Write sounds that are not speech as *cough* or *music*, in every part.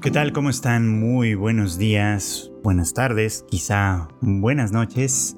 ¿Qué tal? ¿Cómo están? Muy buenos días, buenas tardes, quizá buenas noches.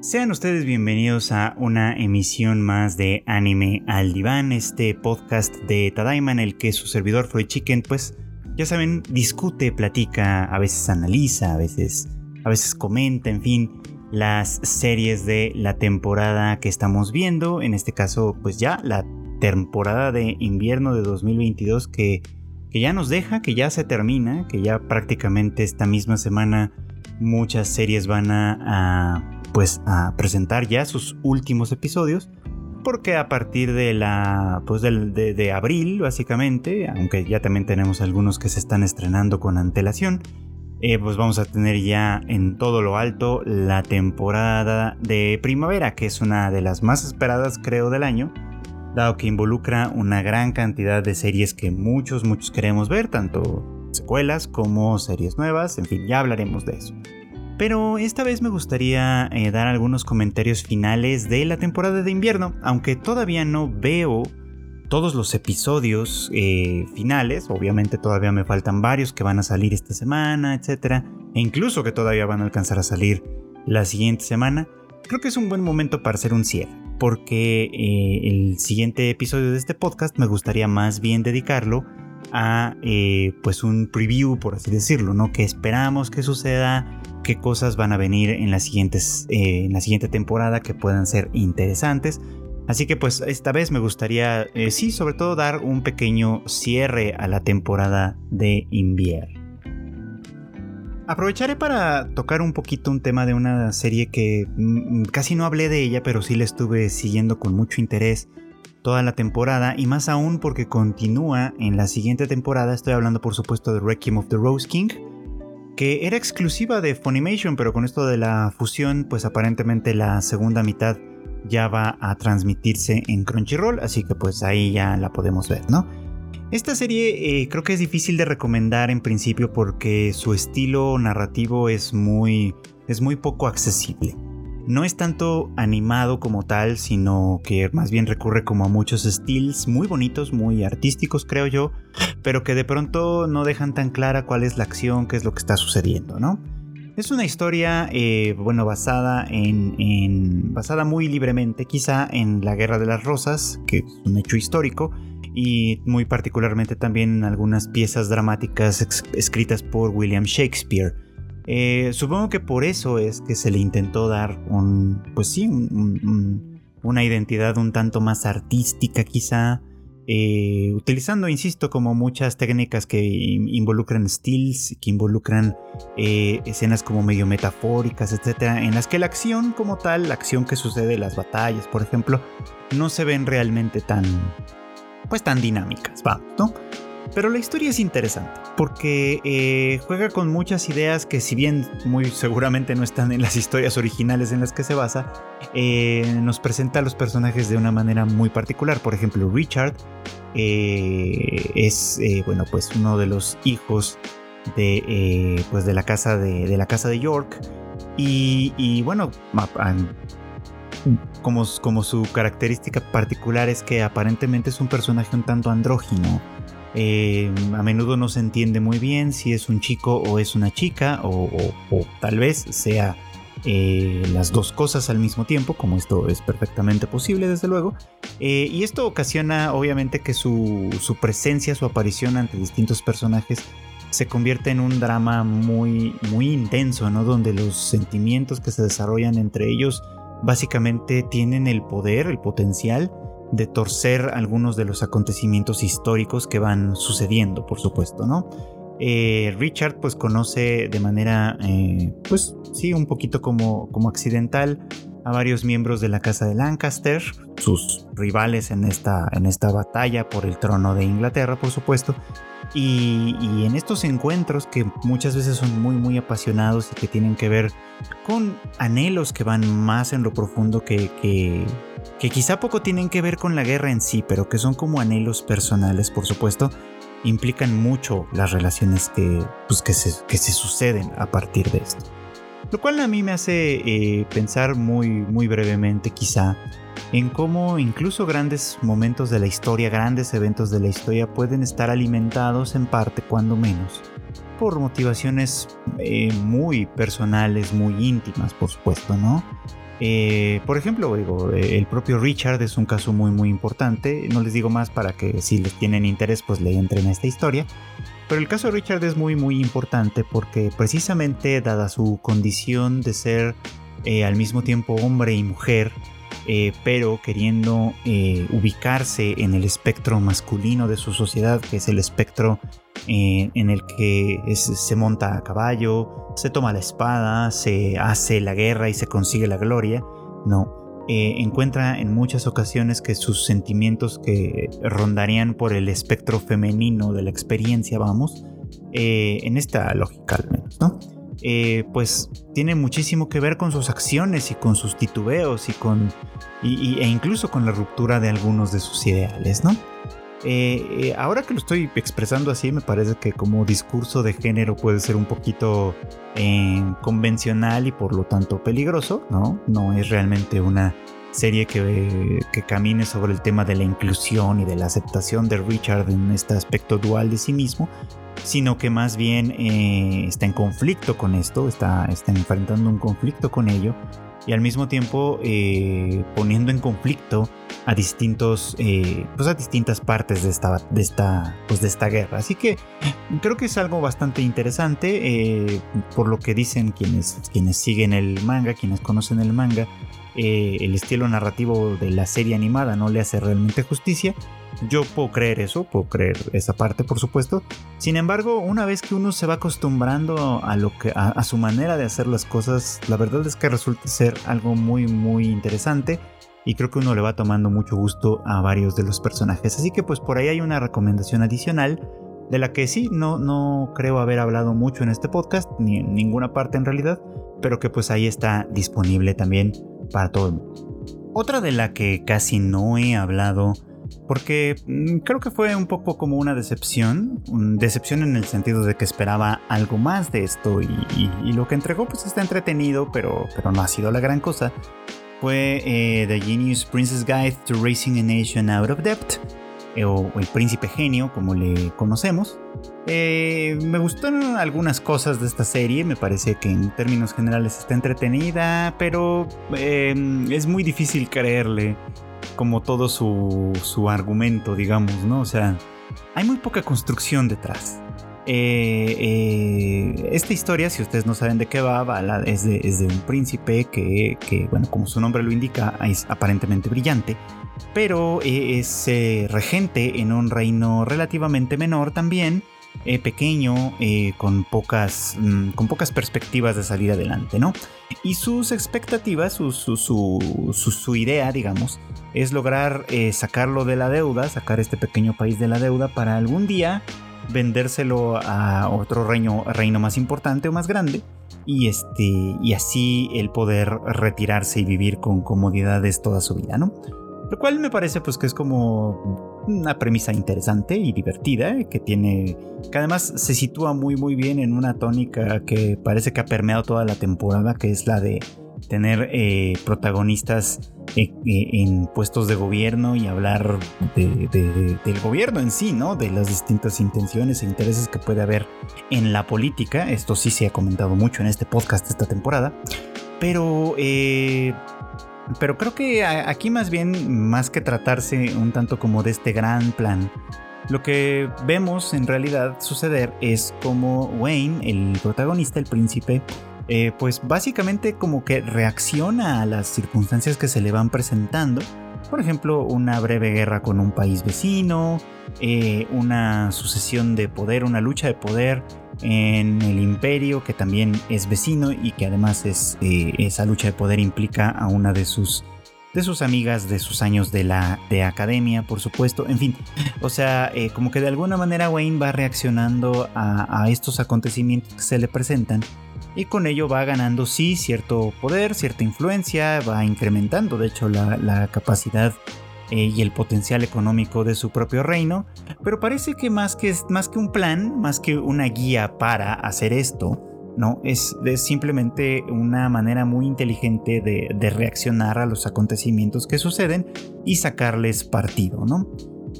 Sean ustedes bienvenidos a una emisión más de Anime al Diván, este podcast de Tadaima en el que su servidor Freud Chicken, pues ya saben, discute, platica, a veces analiza, a veces, a veces comenta, en fin, las series de la temporada que estamos viendo, en este caso pues ya la temporada de invierno de 2022 que que ya nos deja, que ya se termina, que ya prácticamente esta misma semana muchas series van a, pues a presentar ya sus últimos episodios porque a partir de la pues de, abril básicamente aunque ya también tenemos algunos que se están estrenando con antelación eh, pues vamos a tener ya en todo lo alto la temporada de primavera que es una de las más esperadas creo del año dado que involucra una gran cantidad de series que muchos, muchos queremos ver, tanto secuelas como series nuevas, en fin, ya hablaremos de eso. Pero esta vez me gustaría eh, dar algunos comentarios finales de la temporada de invierno, aunque todavía no veo todos los episodios eh, finales, obviamente todavía me faltan varios que van a salir esta semana, etc. E incluso que todavía van a alcanzar a salir la siguiente semana, creo que es un buen momento para hacer un cierre porque eh, el siguiente episodio de este podcast me gustaría más bien dedicarlo a eh, pues un preview, por así decirlo, ¿no? Que esperamos que suceda, qué cosas van a venir en eh, en la siguiente temporada que puedan ser interesantes. Así que pues esta vez me gustaría, sí, sobre todo dar un pequeño cierre a la temporada de invierno. Aprovecharé para tocar un poquito un tema de una serie que mm, casi no hablé de ella, pero sí la estuve siguiendo con mucho interés toda la temporada y más aún porque continúa en la siguiente temporada. Estoy hablando por supuesto de Requiem of the Rose King, que era exclusiva de Funimation, pero con esto de la fusión, pues aparentemente la segunda mitad ya va a transmitirse en Crunchyroll, así que pues ahí ya la podemos ver, ¿no? Esta serie eh, creo que es difícil de recomendar en principio porque su estilo narrativo es muy, es muy poco accesible. No es tanto animado como tal, sino que más bien recurre como a muchos estilos muy bonitos, muy artísticos creo yo, pero que de pronto no dejan tan clara cuál es la acción, qué es lo que está sucediendo, ¿no? Es una historia, eh, bueno, basada en, en, basada muy libremente, quizá en la Guerra de las Rosas, que es un hecho histórico, y muy particularmente también algunas piezas dramáticas escritas por William Shakespeare. Eh, supongo que por eso es que se le intentó dar un, pues sí, una identidad un tanto más artística quizá, eh, utilizando, insisto, como muchas técnicas que involucran stills, que involucran eh, escenas como medio metafóricas, etcétera, en las que la acción como tal, la acción que sucede, las batallas, por ejemplo, no se ven realmente tan, pues tan dinámicas, vamos, ¿no? Pero la historia es interesante porque eh, juega con muchas ideas que si bien muy seguramente no están en las historias originales en las que se basa, eh, nos presenta a los personajes de una manera muy particular. Por ejemplo, Richard eh, es bueno pues uno de los hijos de, pues de la casa de, la casa de York y, y bueno como, su característica particular es que aparentemente es un personaje un tanto andrógino. Eh, a menudo no se entiende muy bien si es un chico o es una chica, o, tal vez sea eh, las dos cosas al mismo tiempo, como esto es perfectamente posible, desde luego. Eh, y esto ocasiona, obviamente, que su, su, presencia, su aparición ante distintos personajes se convierte en un drama muy, muy intenso, ¿no? Donde los sentimientos que se desarrollan entre ellos básicamente tienen el poder, el potencial de torcer algunos de los acontecimientos históricos que van sucediendo, por supuesto, ¿no? Eh, Richard pues conoce de manera, eh, pues sí, un poquito como, como accidental a varios miembros de la casa de Lancaster, sus rivales en esta, en esta batalla por el trono de Inglaterra, por supuesto, y, en estos encuentros que muchas veces son muy muy apasionados y que tienen que ver con anhelos que van más en lo profundo que, que, quizá poco tienen que ver con la guerra en sí, pero que son como anhelos personales, por supuesto, implican mucho las relaciones que, pues, que, se, que se suceden a partir de esto. Lo cual a mí me hace eh, pensar muy, muy brevemente quizá en cómo incluso grandes momentos de la historia, grandes eventos de la historia pueden estar alimentados en parte, cuando menos, por motivaciones eh, muy personales, muy íntimas, por supuesto, ¿no? Eh, por ejemplo, digo, el propio Richard es un caso muy muy importante. No les digo más para que si les tienen interés pues le entren a esta historia. Pero el caso de Richard es muy muy importante porque precisamente dada su condición de ser eh, al mismo tiempo hombre y mujer, eh, pero queriendo eh, ubicarse en el espectro masculino de su sociedad, que es el espectro eh, en el que se monta a caballo, se toma la espada, se hace la guerra y se consigue la gloria. No, encuentra en muchas ocasiones que sus sentimientos que rondarían por el espectro femenino de la experiencia, vamos, en esta lógica ¿no? Eh, pues tiene muchísimo que ver con sus acciones y con sus titubeos y con e incluso con la ruptura de algunos de sus ideales, ¿no? Eh, eh, ahora que lo estoy expresando así, me parece que como discurso de género puede ser un poquito convencional y por lo tanto peligroso, ¿no? No es realmente una serie que, camine sobre el tema de la inclusión y de la aceptación de Richard en este aspecto dual de sí mismo, sino que más bien eh, está en conflicto con esto, está, está enfrentando un conflicto con ello y al mismo tiempo eh, poniendo en conflicto a distintos eh, pues a distintas partes de esta de esta pues de esta guerra. Así que creo que es algo bastante interesante por lo que dicen quienes quienes siguen el manga quienes conocen el manga el estilo narrativo de la serie animada no le hace realmente justicia yo puedo creer eso, puedo creer esa parte, por supuesto. Sin embargo, una vez que uno se va acostumbrando a lo que a, su manera de hacer las cosas, la verdad es que resulta ser algo muy muy interesante y creo que uno le va tomando mucho gusto a varios de los personajes. Así que pues por ahí hay una recomendación adicional de la que sí no no creo haber hablado mucho en este podcast ni en ninguna parte en realidad, pero que pues ahí está disponible también para. Otra de la que casi no he hablado porque mm, creo que fue un poco como una decepción, decepción en el sentido de que esperaba algo más de esto y, lo que entregó pues está entretenido, pero, pero no ha sido la gran cosa. Fue eh, The Genius Princess Guide to Raising a Nation Out of Debt, eh, o El Príncipe Genio, como le conocemos. Eh, me gustaron algunas cosas de esta serie, me parece que en términos generales está entretenida, pero es muy difícil creerle como todo su, argumento, digamos, ¿no? O sea, hay muy poca construcción detrás. Eh, eh, esta historia, si ustedes no saben de qué va, es, de, es, de, un príncipe que, que, bueno, como su nombre lo indica, es aparentemente brillante, pero eh, es regente en un reino relativamente menor también, eh, pequeño, eh, con, pocas, mm, con pocas perspectivas de salir adelante, ¿no? Y sus expectativas, su, su, su, idea, digamos, es lograr eh, sacarlo de la deuda, sacar este pequeño país de la deuda para algún día vendérselo a otro reino, reino más importante o más grande y, este, y así el poder retirarse y vivir con comodidades toda su vida, ¿no? Lo cual me parece pues que es como una premisa interesante y divertida, eh, que tiene, que además se sitúa muy muy bien en una tónica que parece que ha permeado toda la temporada, que es la de tener eh, protagonistas eh, en puestos de gobierno y hablar del gobierno en sí, ¿no? De las distintas intenciones e intereses que puede haber en la política. Esto sí se ha comentado mucho en este podcast esta temporada. Pero pero creo que aquí más bien, más que tratarse un tanto como de este gran plan, lo que vemos en realidad suceder es como Wayne, el protagonista, el príncipe, eh, pues básicamente como que reacciona a las circunstancias que se le van presentando. Por ejemplo, una breve guerra con un país vecino, eh, una sucesión de poder, una lucha de poder en el imperio, que también es vecino y que además es, eh, esa lucha de poder implica a una de sus, de sus amigas de sus años de la de academia, por supuesto. En fin, o sea, eh, como que de alguna manera Wayne va reaccionando a, estos acontecimientos que se le presentan y con ello va ganando sí cierto poder, cierta influencia, va incrementando de hecho la, capacidad eh, y el potencial económico de su propio reino, pero parece que más que, más que un plan, más que una guía para hacer esto, ¿no? Es, simplemente una manera muy inteligente de, reaccionar a los acontecimientos que suceden y sacarles partido, ¿no?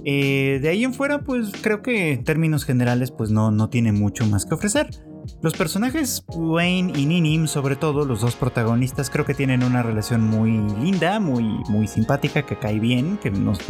Eh, de ahí en fuera, pues creo que en términos generales, pues no, no tiene mucho más que ofrecer. Los personajes Wayne y Ninim, sobre todo los dos protagonistas, creo que tienen una relación muy linda, muy, muy simpática, que cae bien, que nos,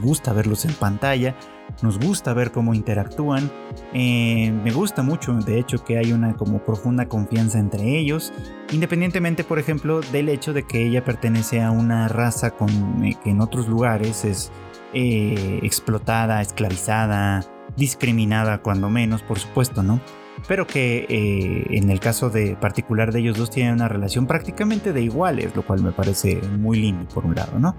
gusta verlos en pantalla, nos gusta ver cómo interactúan. Eh, me gusta mucho, de hecho, que hay una como profunda confianza entre ellos, independientemente, por ejemplo, del hecho de que ella pertenece a una raza con, eh, que en otros lugares es eh, explotada, esclavizada, discriminada, cuando menos, por supuesto, ¿no? Pero que eh, en el caso de particular de ellos dos tienen una relación prácticamente de iguales, lo cual me parece muy lindo por un lado, ¿no?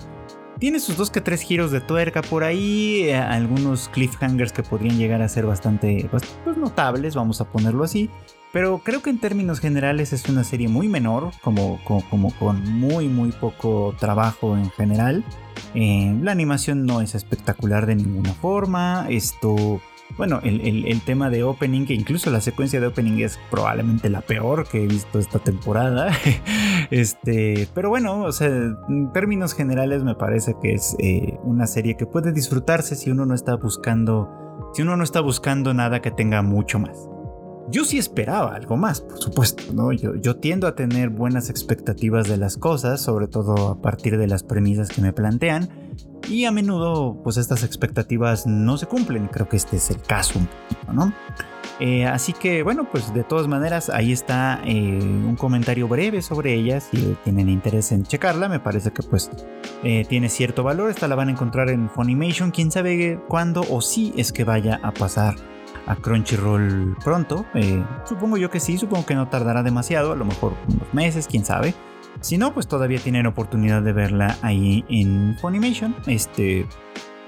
Tiene sus dos que tres giros de tuerca por ahí, eh, algunos cliffhangers que podrían llegar a ser bastante pues, pues, notables, vamos a ponerlo así. Pero creo que en términos generales es una serie muy menor, como, como, con muy muy poco trabajo en general. Eh, la animación no es espectacular de ninguna forma. Esto bueno, el, tema de opening, que incluso la secuencia de opening es probablemente la peor que he visto esta temporada. *laughs* este, pero bueno, o sea, en términos generales me parece que es eh, una serie que puede disfrutarse si uno no está buscando, si uno no está buscando nada que tenga mucho más. Yo sí esperaba algo más, por supuesto, ¿no? Yo, yo, tiendo a tener buenas expectativas de las cosas, sobre todo a partir de las premisas que me plantean, y a menudo pues estas expectativas no se cumplen, creo que este es el caso ¿no? Eh, así que bueno, pues de todas maneras ahí está eh, un comentario breve sobre ella, si tienen interés en checarla, me parece que pues eh, tiene cierto valor, esta la van a encontrar en Funimation, quién sabe cuándo o si es que vaya a pasar a Crunchyroll pronto, supongo yo que sí, supongo que no tardará demasiado, a lo mejor unos meses, quién sabe. Si no, pues todavía tienen oportunidad de verla ahí en Funimation. Este,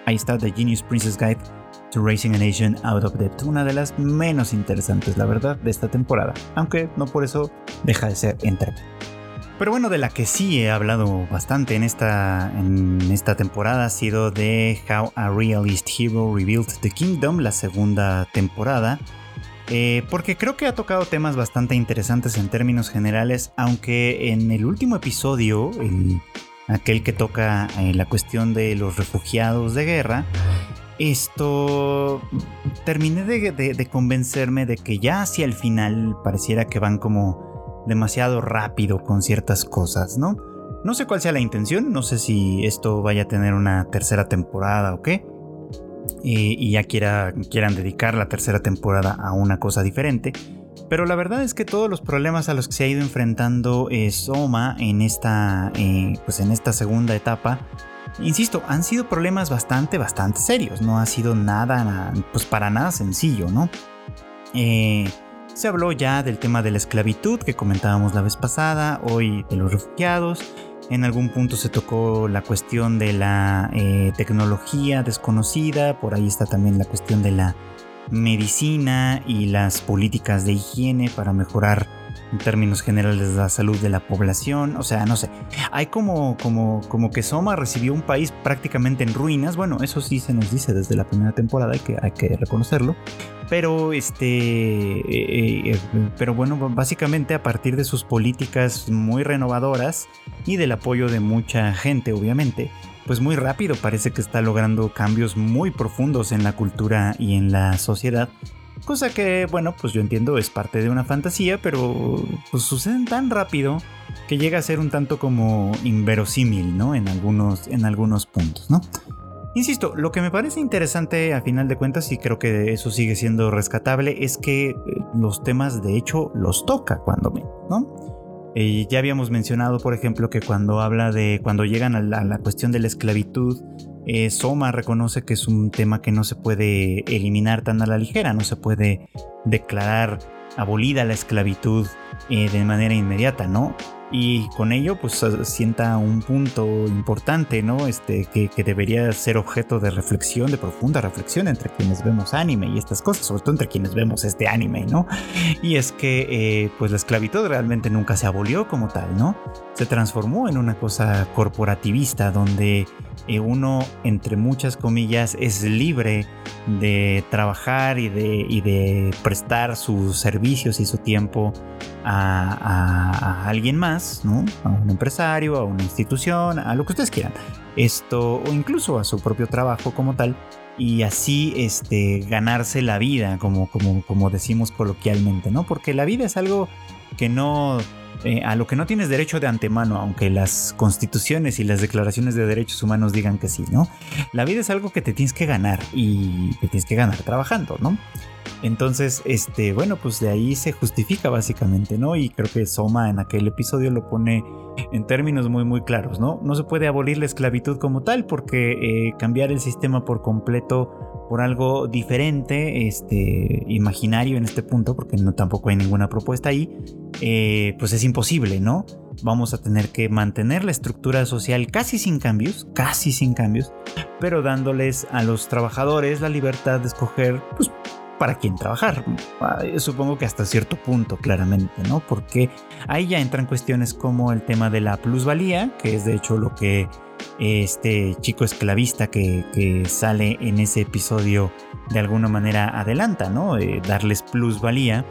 ahí está The Genius Princess Guide to Racing a Nation Out of Debt, una de las menos interesantes, la verdad, de esta temporada, aunque no por eso deja de ser entretenida. Pero bueno, de la que sí he hablado bastante en esta, en esta temporada ha sido de How a Realist Hero Rebuilt the Kingdom, la segunda temporada, eh, porque creo que ha tocado temas bastante interesantes en términos generales, aunque en el último episodio, aquel que toca eh, la cuestión de los refugiados de guerra, esto terminé de, convencerme de que ya hacia el final pareciera que van como demasiado rápido con ciertas cosas, ¿no? No sé cuál sea la intención, no sé si esto vaya a tener una tercera temporada o qué y, ya quieran dedicar la tercera temporada a una cosa diferente. Pero la verdad es que todos los problemas a los que se ha ido enfrentando eh, Soma en esta, eh, pues en esta segunda etapa, insisto, han sido problemas bastante, bastante serios. No ha sido nada, pues para nada sencillo, ¿no? Eh, se habló ya del tema de la esclavitud que comentábamos la vez pasada, hoy de los refugiados. En algún punto se tocó la cuestión de la eh, tecnología desconocida, por ahí está también la cuestión de la medicina y las políticas de higiene para mejorar en términos generales la salud de la población. O sea, no sé. Hay como, como, como que Soma recibió un país prácticamente en ruinas. Bueno, eso sí se nos dice desde la primera temporada, hay que, hay que reconocerlo. Pero este, eh, eh, pero bueno, básicamente a partir de sus políticas muy renovadoras y del apoyo de mucha gente, obviamente, pues muy rápido parece que está logrando cambios muy profundos en la cultura y en la sociedad. Cosa que, bueno, pues yo entiendo es parte de una fantasía, pero pues suceden tan rápido que llega a ser un tanto como inverosímil, ¿no? En algunos, en algunos puntos, ¿no? Insisto, lo que me parece interesante a final de cuentas, y creo que eso sigue siendo rescatable, es que eh, los temas de hecho los toca cuando menos, ¿no? Eh, ya habíamos mencionado, por ejemplo, que cuando habla de cuando llegan a la, cuestión de la esclavitud, eh, Soma reconoce que es un tema que no se puede eliminar tan a la ligera, no se puede declarar abolida la esclavitud de manera inmediata, ¿no? y con ello pues sienta un punto importante, ¿no? Este, que, debería ser objeto de reflexión, de profunda reflexión entre quienes vemos anime y estas cosas, sobre todo entre quienes vemos este anime, ¿no? Y es que eh, pues la esclavitud realmente nunca se abolió como tal, ¿no? Se transformó en una cosa corporativista donde eh, uno, entre muchas comillas, es libre de trabajar y de, de prestar sus servicios y su tiempo a, alguien más, ¿no? A un empresario, a una institución, a lo que ustedes quieran. Esto, o incluso a su propio trabajo como tal. Y así este, ganarse la vida, como, como, como decimos coloquialmente, ¿no? Porque la vida es algo que no eh, a lo que no tienes derecho de antemano, aunque las constituciones y las declaraciones de derechos humanos digan que sí, ¿no? La vida es algo que te tienes que ganar y te tienes que ganar trabajando, ¿no? Entonces, este, bueno, pues de ahí se justifica básicamente, ¿no? Y creo que Soma en aquel episodio lo pone en términos muy, muy claros, ¿no? No se puede abolir la esclavitud como tal porque eh, cambiar el sistema por completo por algo diferente, este, imaginario en este punto, porque no tampoco hay ninguna propuesta ahí, eh, pues es imposible, ¿no? Vamos a tener que mantener la estructura social casi sin cambios, casi sin cambios, pero dándoles a los trabajadores la libertad de escoger, pues, para quién trabajar. Supongo que hasta cierto punto, claramente, ¿no? Porque ahí ya entran cuestiones como el tema de la plusvalía, que es de hecho lo que este chico esclavista que, sale en ese episodio de alguna manera adelanta, ¿no? Eh, darles plusvalía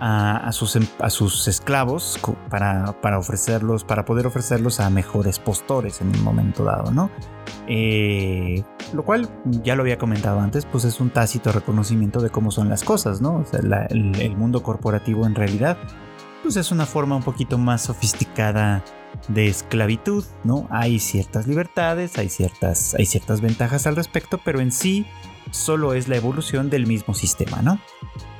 a, sus, em, a sus esclavos para, para, ofrecerlos, para poder ofrecerlos a mejores postores en un momento dado, ¿no? Eh, lo cual ya lo había comentado antes, pues es un tácito reconocimiento de cómo son las cosas, ¿no? Sea, el, mundo corporativo en realidad, pues es una forma un poquito más sofisticada de esclavitud, ¿no? Hay ciertas libertades, hay ciertas, hay ciertas ventajas al respecto, pero en sí solo es la evolución del mismo sistema, ¿no?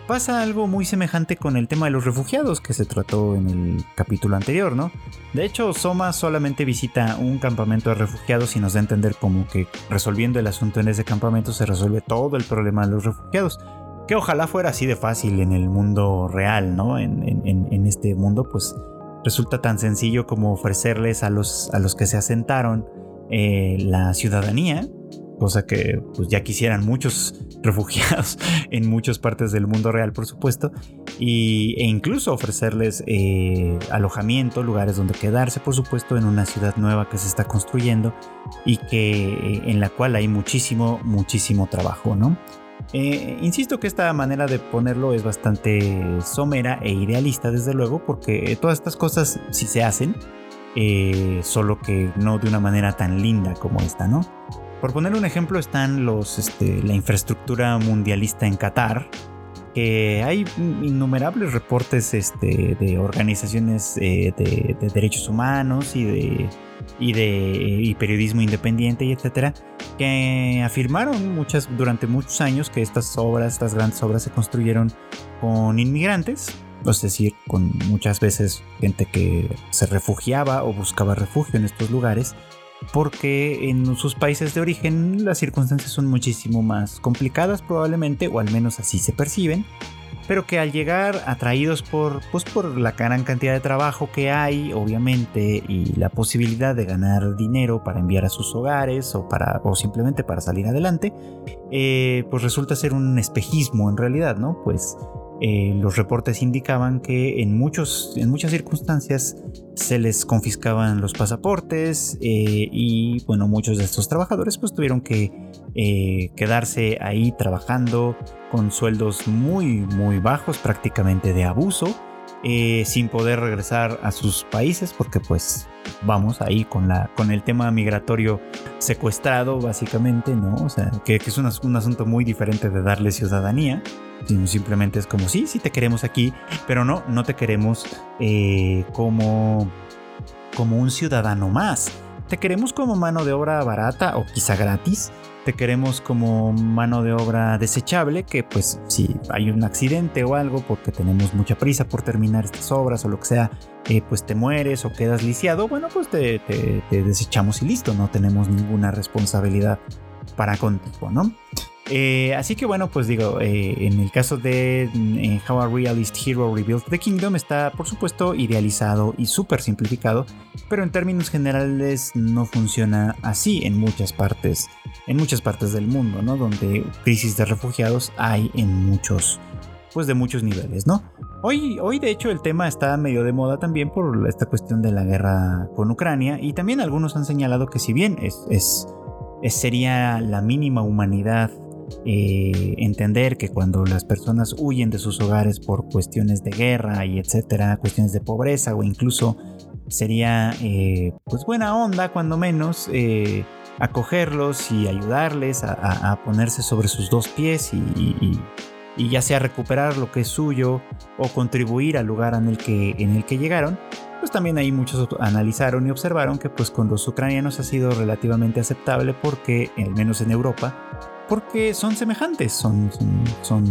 Pasa algo muy semejante con el tema de los refugiados que se trató en el capítulo anterior, ¿no? De hecho, Soma solamente visita un campamento de refugiados y nos da a entender como que resolviendo el asunto en ese campamento se resuelve todo el problema de los refugiados. Que ojalá fuera así de fácil en el mundo real, ¿no? En, este mundo, pues resulta tan sencillo como ofrecerles a los, a los que se asentaron eh, la ciudadanía cosa que pues ya quisieran muchos *laughs* refugiados en muchas partes del mundo real, por supuesto, y, e incluso ofrecerles eh, alojamiento, lugares donde quedarse, por supuesto, en una ciudad nueva que se está construyendo y que eh, en la cual hay muchísimo, muchísimo trabajo, ¿no? Eh, insisto que esta manera de ponerlo es bastante somera e idealista, desde luego, porque todas estas cosas sí se hacen, solo que no de una manera tan linda como esta, ¿no? Por poner un ejemplo, están los, este, la infraestructura mundialista en Qatar, que hay innumerables reportes este, de organizaciones eh, de, derechos humanos y de, y de periodismo independiente y etcétera, que afirmaron muchas, durante muchos años que estas obras, estas grandes obras se construyeron con inmigrantes, es decir, con muchas veces gente que se refugiaba o buscaba refugio en estos lugares porque en sus países de origen las circunstancias son muchísimo más complicadas probablemente, o al menos así se perciben, pero que al llegar atraídos por, pues por la gran cantidad de trabajo que hay, obviamente, y la posibilidad de ganar dinero para enviar a sus hogares o, para, o simplemente para salir adelante, eh, pues resulta ser un espejismo en realidad, ¿no? Pues eh, los reportes indicaban que en, muchos, en muchas circunstancias se les confiscaban los pasaportes eh, y bueno, muchos de estos trabajadores pues tuvieron que eh, quedarse ahí trabajando con sueldos muy muy bajos, prácticamente de abuso, sin poder regresar a sus países porque pues vamos ahí con, la, con el tema migratorio secuestrado básicamente, ¿no? O sea, que, es un, un asunto muy diferente de darle ciudadanía simplemente es como, sí, sí te queremos aquí, pero no, no te queremos eh, como, como un ciudadano más. Te queremos como mano de obra barata o quizá gratis. Te queremos como mano de obra desechable que pues si hay un accidente o algo porque tenemos mucha prisa por terminar estas obras o lo que sea, eh, pues te mueres o quedas lisiado, bueno pues te, te desechamos y listo, no tenemos ninguna responsabilidad para contigo, ¿no? Eh, así que bueno, pues digo, eh, en el caso de eh, How a Realist Hero Rebuilt the Kingdom está por supuesto idealizado y súper simplificado, pero en términos generales no funciona así en muchas partes, en muchas partes del mundo, ¿no? Donde crisis de refugiados hay en muchos, pues de muchos niveles, ¿no? Hoy, hoy de hecho el tema está medio de moda también por esta cuestión de la guerra con Ucrania y también algunos han señalado que si bien es sería la mínima humanidad eh, entender que cuando las personas huyen de sus hogares por cuestiones de guerra y etcétera, cuestiones de pobreza o incluso sería eh, pues buena onda cuando menos eh, acogerlos y ayudarles a, ponerse sobre sus dos pies y, ya sea recuperar lo que es suyo o contribuir al lugar en el que, en el que llegaron, pues también ahí muchos analizaron y observaron que pues con los ucranianos ha sido relativamente aceptable porque, al menos en Europa, porque son semejantes, son, son,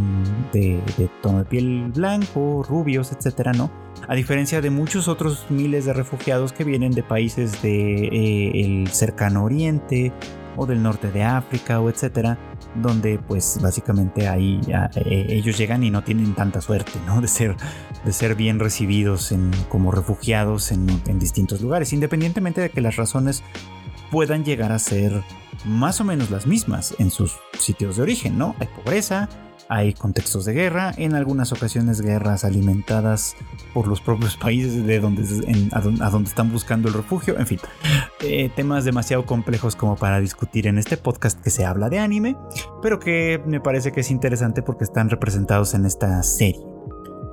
de, tono de piel blanco, rubios, etcétera, ¿no? A diferencia de muchos otros miles de refugiados que vienen de países del de, eh, cercano oriente o del norte de África o etcétera, donde pues básicamente ahí eh, ellos llegan y no tienen tanta suerte, ¿no? De ser, de ser bien recibidos como refugiados en, en distintos lugares, independientemente de que las razones puedan llegar a ser más o menos las mismas en sus sitios de origen, ¿no? Hay pobreza, hay contextos de guerra, en algunas ocasiones guerras alimentadas por los propios *laughs* países de donde, a, donde están buscando el refugio, en fin, eh, temas demasiado complejos como para discutir en este podcast que se habla de anime, pero que me parece que es interesante porque están representados en esta serie.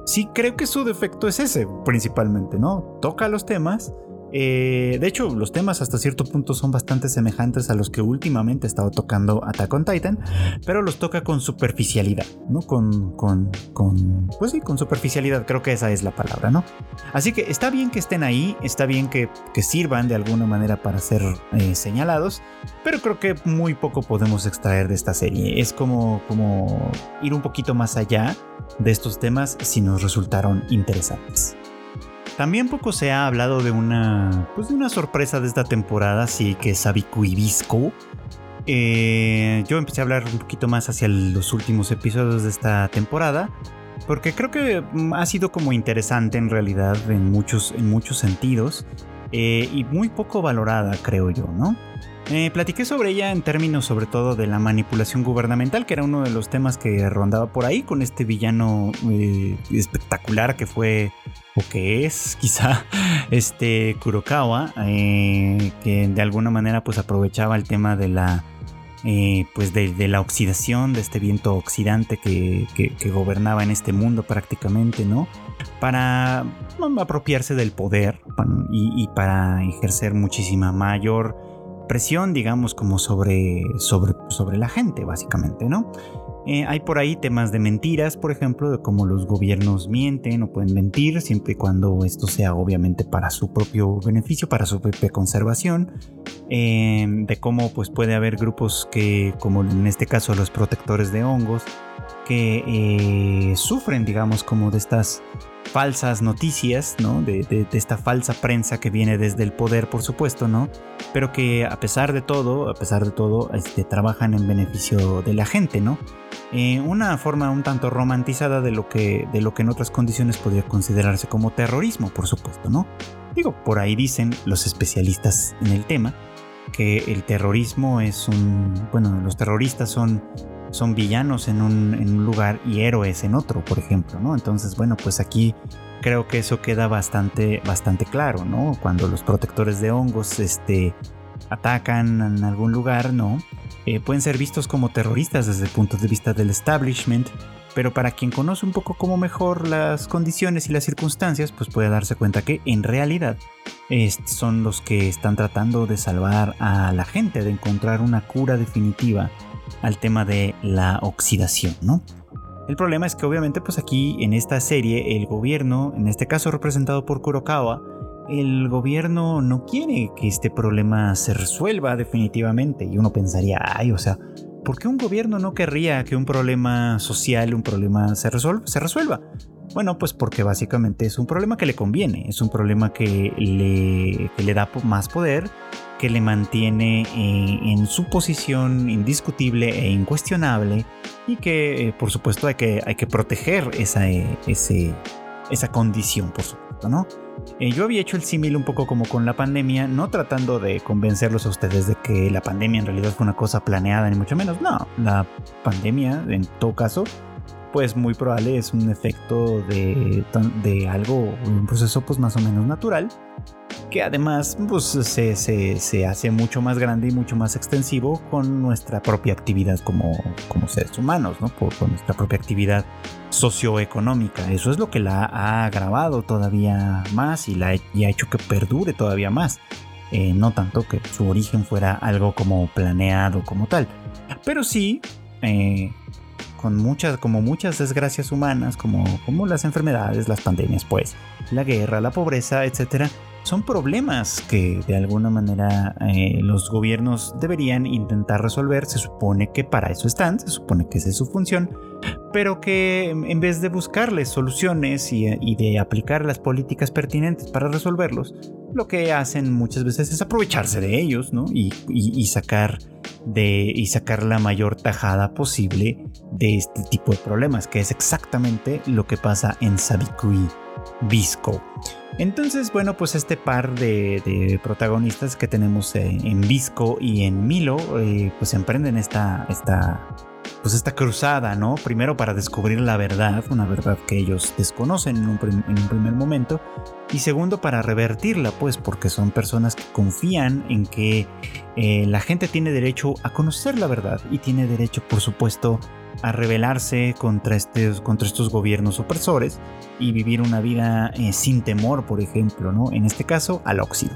Sí, creo que su defecto es ese, principalmente, ¿no? Toca los temas, eh, de hecho, los temas hasta cierto punto son bastante semejantes a los que últimamente he estado tocando Attack on Titan, pero los toca con superficialidad, ¿no? Con, con, con, pues sí, con superficialidad, creo que esa es la palabra, ¿no? Así que está bien que estén ahí, está bien que, sirvan de alguna manera para ser eh, señalados, pero creo que muy poco podemos extraer de esta serie. Es como, como ir un poquito más allá de estos temas si nos resultaron interesantes. También poco se ha hablado de una, pues de una sorpresa de esta temporada, sí, que es Sabiku Ibisco. Eh, yo empecé a hablar un poquito más hacia los últimos episodios de esta temporada, porque creo que mm, ha sido como interesante en realidad en muchos, en muchos sentidos, eh, y muy poco valorada, creo yo, ¿no? Eh, platiqué sobre ella en términos sobre todo de la manipulación gubernamental, que era uno de los temas que rondaba por ahí con este villano eh, espectacular que fue o que es *laughs* quizá este Kurokawa, eh, que de alguna manera pues aprovechaba el tema de la pues de, la oxidación, de este viento oxidante que, gobernaba en este mundo prácticamente, ¿no? Para apropiarse del poder y para ejercer muchísima mayor presión, digamos, como sobre, sobre, sobre la gente, básicamente, ¿no? Eh, hay por ahí temas de mentiras, por ejemplo, de cómo los gobiernos mienten o pueden mentir, siempre y cuando esto sea obviamente para su propio beneficio, para su propia conservación, eh, de cómo pues puede haber grupos que, como en este caso los protectores de hongos, que eh, sufren, digamos, como de estas falsas noticias, ¿no? De, esta falsa prensa que viene desde el poder, por supuesto, ¿no? Pero que a pesar de todo, a pesar de todo, este, trabajan en beneficio de la gente, ¿no? Eh, una forma un tanto romantizada de lo, que, de lo que en otras condiciones podría considerarse como terrorismo, por supuesto, ¿no? Digo, por ahí dicen los especialistas en el tema que el terrorismo es un, bueno, los terroristas son son villanos en un, lugar y héroes en otro, por ejemplo, ¿no? Entonces, bueno, pues aquí creo que eso queda bastante, bastante claro, ¿no? Cuando los protectores de hongos este, atacan en algún lugar, ¿no? Eh, pueden ser vistos como terroristas desde el punto de vista del establishment, pero para quien conoce un poco como mejor las condiciones y las circunstancias, pues puede darse cuenta que en realidad son los que están tratando de salvar a la gente, de encontrar una cura definitiva al tema de la oxidación, ¿no? El problema es que obviamente pues aquí en esta serie el gobierno, en este caso representado por Kurokawa, el gobierno no quiere que este problema se resuelva definitivamente y uno pensaría, ay, o sea, ¿por qué un gobierno no querría que un problema social, un problema se? Se resuelva? Bueno, pues porque básicamente es un problema que le conviene, es un problema que le, le da más poder que le mantiene eh, en su posición indiscutible e incuestionable y que eh, por supuesto hay que, hay que proteger esa, eh, esa condición, por supuesto, ¿no? yo había hecho el símil un poco como con la pandemia, no tratando de convencerlos a ustedes de que la pandemia en realidad fue una cosa planeada, ni mucho menos. No, la pandemia, en todo caso, pues muy probable es un efecto de, de algo, un proceso pues más o menos natural, que además pues, se, se, hace mucho más grande y mucho más extensivo con nuestra propia actividad como, como seres humanos, ¿no? Por, con nuestra propia actividad socioeconómica. Eso es lo que la ha agravado todavía más y, la, ha hecho que perdure todavía más. Eh, no tanto que su origen fuera algo como planeado como tal. Pero sí, eh, con muchas, como muchas desgracias humanas, como, como las enfermedades, las pandemias, pues, la guerra, la pobreza, etcétera, son problemas que de alguna manera eh, los gobiernos deberían intentar resolver. Se supone que para eso están, se supone que esa es su función, pero que en vez de buscarles soluciones y, de aplicar las políticas pertinentes para resolverlos, lo que hacen muchas veces es aprovecharse de ellos, ¿no? y sacar de, y sacar la mayor tajada posible de este tipo de problemas, que es exactamente lo que pasa en Sabikui Visco. Entonces, bueno, pues este par de, protagonistas que tenemos en Visco y en Milo, eh, pues emprenden esta, esta pues esta cruzada, ¿no? Primero para descubrir la verdad, una verdad que ellos desconocen en un, primer momento, y segundo para revertirla, pues porque son personas que confían en que eh, la gente tiene derecho a conocer la verdad y tiene derecho, por supuesto, a rebelarse contra estos, contra estos gobiernos opresores y vivir una vida eh, sin temor, por ejemplo, ¿no? En este caso, al óxido.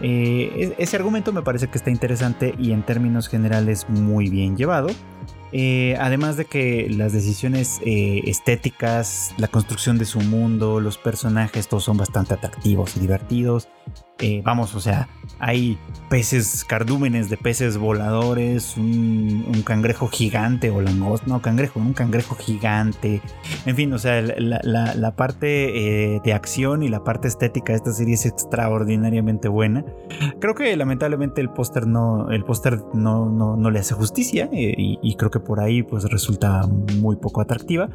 Eh, ese argumento me parece que está interesante y en términos generales muy bien llevado. Eh, además de que las decisiones estéticas, la construcción de su mundo, los personajes, todos son bastante atractivos y divertidos. Eh, vamos, o sea, hay peces, cardúmenes de peces voladores, un, cangrejo gigante o langosta, no, cangrejo, un cangrejo gigante. En fin, o sea, la, parte de acción y la parte estética de esta serie es extraordinariamente buena. Creo que lamentablemente el póster no, el póster no, no, le hace justicia y, y creo que por ahí pues resulta muy poco atractiva.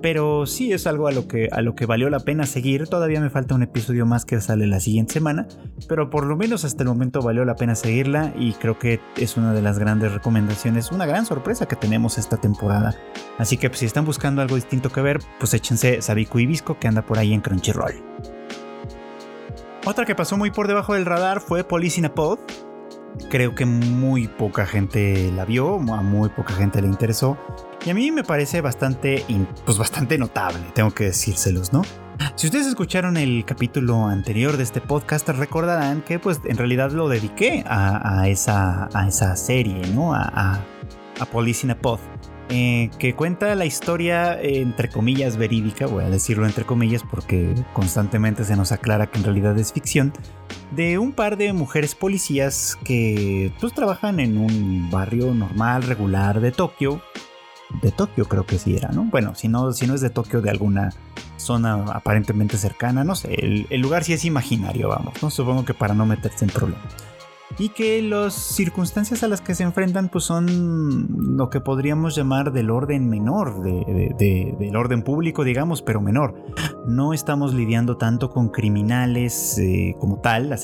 Pero sí es algo a lo que, a lo que valió la pena seguir. Todavía me falta un episodio más que sale la siguiente semana. Pero por lo menos hasta el momento valió la pena seguirla y creo que es una de las grandes recomendaciones, una gran sorpresa que tenemos esta temporada. Así que pues, si están buscando algo distinto que ver, pues échense Sabiku y Visco que anda por ahí en Crunchyroll. Otra que pasó muy por debajo del radar fue Police in a Pod, creo que muy poca gente la vio, a muy poca gente le interesó. Y a mí me parece bastante, pues bastante notable, tengo que decírselos, ¿no? Si ustedes escucharon el capítulo anterior de este podcast, recordarán que pues en realidad lo dediqué a, esa, a esa serie, ¿no? A, a, a Police in a Pod. Eh, que cuenta la historia entre comillas verídica, voy a decirlo entre comillas porque constantemente se nos aclara que en realidad es ficción, de un par de mujeres policías que pues trabajan en un barrio normal, regular de Tokio. De Tokio creo que sí era, ¿no? Bueno, si no, si no es de Tokio, de alguna zona aparentemente cercana, no sé, el, lugar sí es imaginario, vamos. Supongo que para no meterse en problemas y que las circunstancias a las que se enfrentan pues son lo que podríamos llamar del orden menor, del orden público digamos, pero menor. No estamos lidiando tanto con criminales eh, como tal,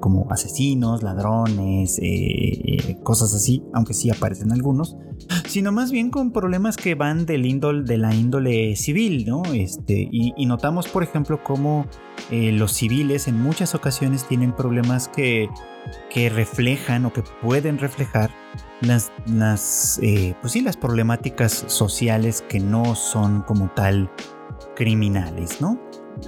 como asesinos, ladrones, eh, eh, cosas así, aunque sí aparecen algunos, sino más bien con problemas que van del índole, de la índole civil, ¿no? Este, y, notamos por ejemplo cómo los civiles en muchas ocasiones tienen problemas que que reflejan o que pueden reflejar las, las, eh, pues sí, las problemáticas sociales que no son como tal criminales, ¿no?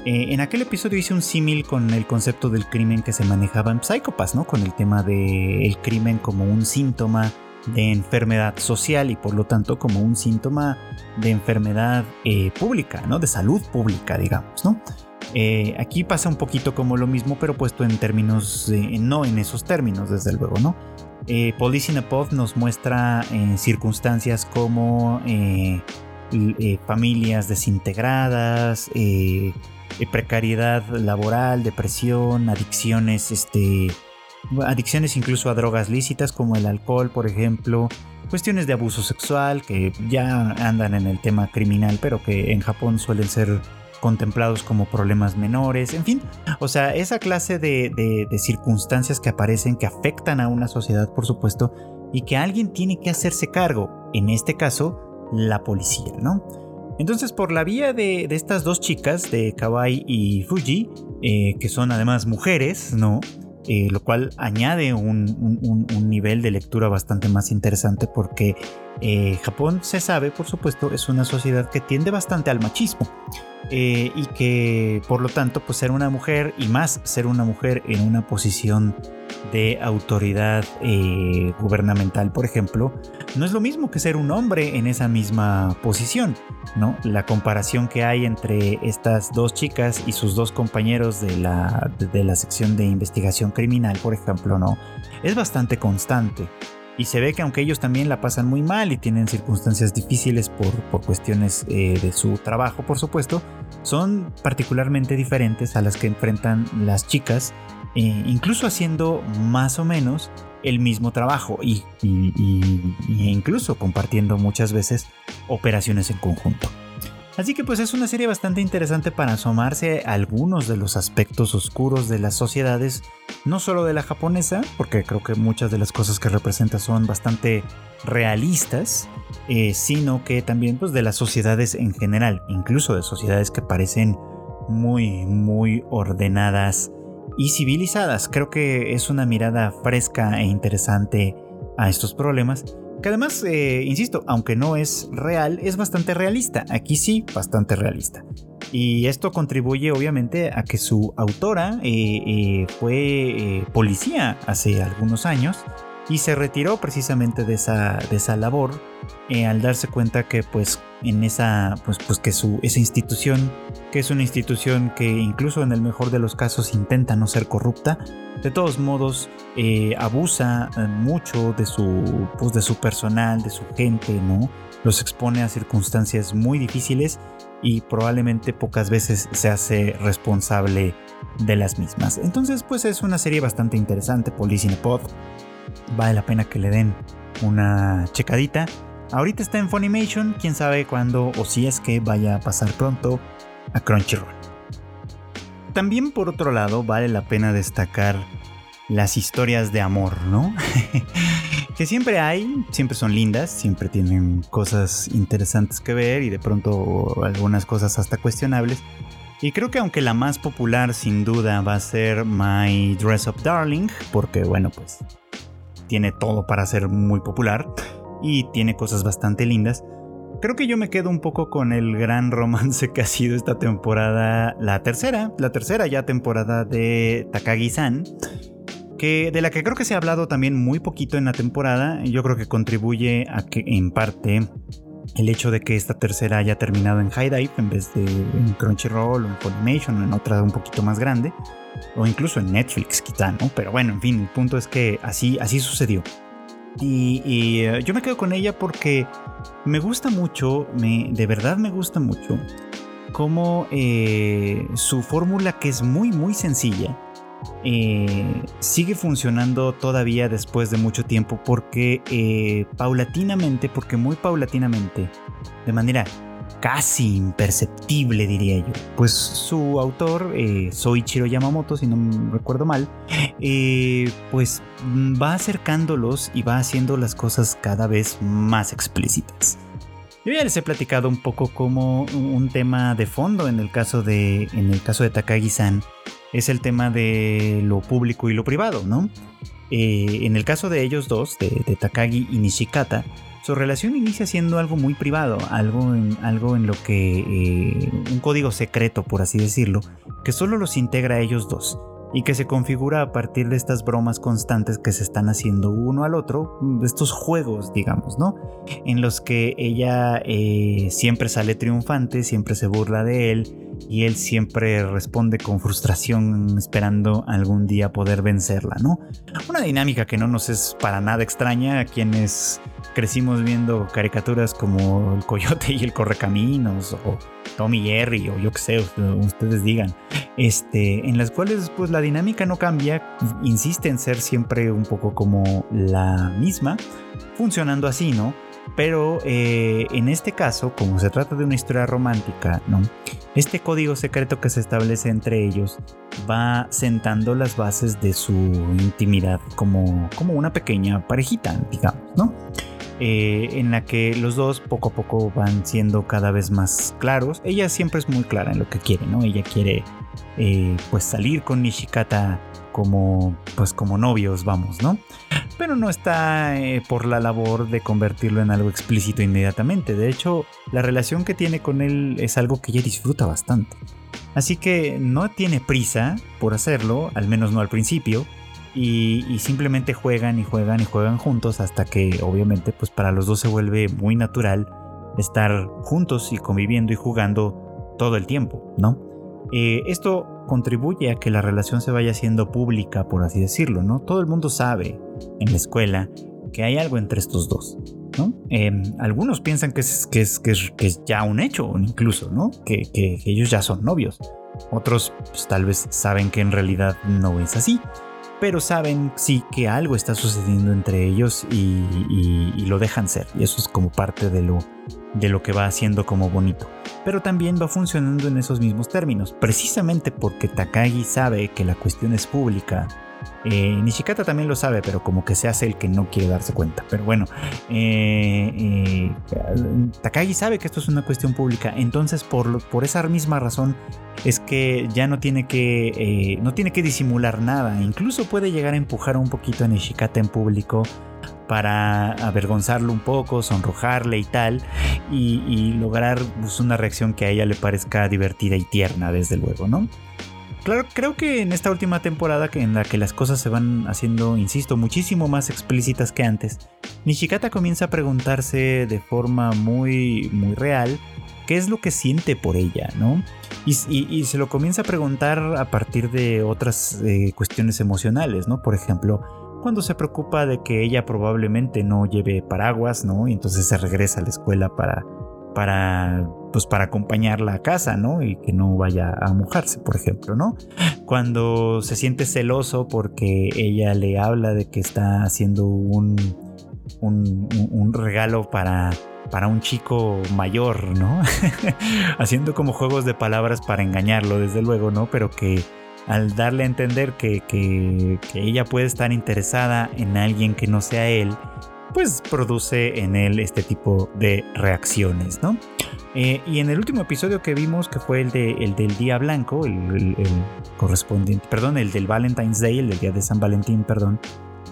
Eh, en aquel episodio hice un símil con el concepto del crimen que se manejaba en Psychopaths, ¿no? Con el tema del crimen como un síntoma de enfermedad social y por lo tanto como un síntoma de enfermedad eh, pública, ¿no? De salud pública, digamos, ¿no? Eh, aquí pasa un poquito como lo mismo, pero puesto en términos, no en esos términos, desde luego, ¿no? Eh, Police nos muestra eh, circunstancias como familias desintegradas, precariedad laboral, depresión, adicciones, este, adicciones incluso a drogas lícitas como el alcohol, por ejemplo, cuestiones de abuso sexual que ya andan en el tema criminal, pero que en Japón suelen ser contemplados como problemas menores, en fin, o sea, esa clase de, circunstancias que aparecen, que afectan a una sociedad, por supuesto, y que alguien tiene que hacerse cargo, en este caso, la policía, ¿no? Entonces, por la vía de, estas dos chicas, de Kawai y Fuji, eh, que son además mujeres, ¿no? Eh, lo cual añade un, nivel de lectura bastante más interesante porque eh, Japón, se sabe, por supuesto, es una sociedad que tiende bastante al machismo. y que por lo tanto pues ser una mujer y más ser una mujer en una posición de autoridad eh, gubernamental, por ejemplo, no es lo mismo que ser un hombre en esa misma posición, ¿no? La comparación que hay entre estas dos chicas y sus dos compañeros de la, de la sección de investigación criminal, por ejemplo, ¿no? Es bastante constante. Y se ve que aunque ellos también la pasan muy mal y tienen circunstancias difíciles por, por cuestiones eh, de su trabajo, por supuesto, son particularmente diferentes a las que enfrentan las chicas eh, incluso haciendo más o menos el mismo trabajo y, incluso compartiendo muchas veces operaciones en conjunto. Así que pues es una serie bastante interesante para asomarse a algunos de los aspectos oscuros de las sociedades, no solo de la japonesa, porque creo que muchas de las cosas que representa son bastante realistas, eh, sino que también pues de las sociedades en general, incluso de sociedades que parecen muy, muy ordenadas y civilizadas. Creo que es una mirada fresca e interesante a estos problemas. Que además, eh, insisto, aunque no es real, es bastante realista. Aquí sí, bastante realista. Y esto contribuye obviamente a que su autora eh, eh, fue policía hace algunos años y se retiró precisamente de esa, de esa labor al darse cuenta que pues en esa, pues, pues que su, esa institución, que es una institución que incluso en el mejor de los casos intenta no ser corrupta, de todos modos eh, abusa eh, mucho de su, pues, de su personal, de su gente, ¿no? Los expone a circunstancias muy difíciles y probablemente pocas veces se hace responsable de las mismas. Entonces, pues es una serie bastante interesante, Police in a Pod. Vale la pena que le den una checadita. Ahorita está en Funimation, quién sabe cuándo o si es que vaya a pasar pronto a Crunchyroll. También por otro lado vale la pena destacar las historias de amor, ¿no? *laughs* que siempre hay, siempre son lindas, siempre tienen cosas interesantes que ver y de pronto algunas cosas hasta cuestionables. Y creo que aunque la más popular sin duda va a ser My Dress Up Darling, porque bueno, pues tiene todo para ser muy popular y tiene cosas bastante lindas. Creo que yo me quedo un poco con el gran romance que ha sido esta temporada, la tercera, la tercera ya temporada de Takagi-san, que de la que creo que se ha hablado también muy poquito en la temporada. Yo creo que contribuye a que en parte el hecho de que esta tercera haya terminado en High Dive en vez de en Crunchyroll o en Funimation o en otra un poquito más grande o incluso en Netflix quizá, ¿no? Pero bueno, en fin, el punto es que así, así sucedió. Y, eh, yo me quedo con ella porque me gusta mucho, me, de verdad me gusta mucho, cómo eh, su fórmula que es muy, muy sencilla, eh, sigue funcionando todavía después de mucho tiempo porque paulatinamente, porque muy paulatinamente, de manera casi imperceptible, diría yo. Pues su autor, eh, Soichiro Yamamoto, si no recuerdo mal, eh, pues va acercándolos y va haciendo las cosas cada vez más explícitas. Yo ya les he platicado un poco como un tema de fondo en el caso de, en el caso de Takagi-san es el tema de lo público y lo privado, ¿no? Eh, en el caso de ellos dos, de, de Takagi y Nishikata, su relación inicia siendo algo muy privado, algo en, algo en lo que... Eh, un código secreto, por así decirlo, que solo los integra a ellos dos y que se configura a partir de estas bromas constantes que se están haciendo uno al otro, de estos juegos, digamos, ¿no? En los que ella eh, siempre sale triunfante, siempre se burla de él y él siempre responde con frustración esperando algún día poder vencerla, ¿no? Una dinámica que no nos es para nada extraña a quienes crecimos viendo caricaturas como El Coyote y el Correcaminos o Tommy Jerry o yo que sé, ustedes digan, este, en las cuales pues la dinámica no cambia, insiste en ser siempre un poco como la misma, funcionando así, ¿no? Pero eh, en este caso, como se trata de una historia romántica, ¿no? Este código secreto que se establece entre ellos va sentando las bases de su intimidad como, como una pequeña parejita, digamos, ¿no? Eh, en la que los dos poco a poco van siendo cada vez más claros. Ella siempre es muy clara en lo que quiere, ¿no? Ella quiere eh, pues salir con Nishikata como pues como novios, vamos, ¿no? Pero no está eh, por la labor de convertirlo en algo explícito inmediatamente. De hecho, la relación que tiene con él es algo que ella disfruta bastante. Así que no tiene prisa por hacerlo, al menos no al principio y, simplemente juegan y juegan y juegan juntos hasta que obviamente pues para los dos se vuelve muy natural estar juntos y conviviendo y jugando todo el tiempo, ¿no? Eh, esto contribuye a que la relación se vaya haciendo pública, por así decirlo, ¿no? Todo el mundo sabe en la escuela que hay algo entre estos dos, ¿no? Em, algunos piensan que es, que, es, que, es, ya un hecho, incluso, ¿no? Que, que ellos ya son novios. Otros pues, tal vez saben que en realidad no es así pero saben sí que algo está sucediendo entre ellos y, lo dejan ser. Y eso es como parte de lo, de lo que va haciendo como bonito. Pero también va funcionando en esos mismos términos, precisamente porque Takagi sabe que la cuestión es pública eh, Nishikata también lo sabe, pero como que se hace el que no quiere darse cuenta. Pero bueno, eh, eh, Takagi sabe que esto es una cuestión pública, entonces por, por esa misma razón es que ya no tiene que, no tiene que disimular nada. Incluso puede llegar a empujar un poquito a Nishikata en público para avergonzarlo un poco, sonrojarle y tal, y, lograr pues, una reacción que a ella le parezca divertida y tierna, desde luego, ¿no? Claro, creo que en esta última temporada en la que las cosas se van haciendo, insisto, muchísimo más explícitas que antes, Nishikata comienza a preguntarse de forma muy, muy real qué es lo que siente por ella, ¿no? Y, se lo comienza a preguntar a partir de otras eh, cuestiones emocionales, ¿no? Por ejemplo, cuando se preocupa de que ella probablemente no lleve paraguas, ¿no? Y entonces se regresa a la escuela para para pues para acompañarla a casa, ¿no? Y que no vaya a mojarse, por ejemplo, ¿no? Cuando se siente celoso porque ella le habla de que está haciendo un, un, regalo para, para un chico mayor, ¿no? *laughs* Haciendo como juegos de palabras para engañarlo, desde luego, ¿no? Pero que al darle a entender que, que ella puede estar interesada en alguien que no sea él, pues produce en él este tipo de reacciones, ¿no? Eh, y en el último episodio que vimos, que fue el, de, el del Día Blanco, el, correspondiente, perdón, el del Valentine's Day, el Día de San Valentín, perdón,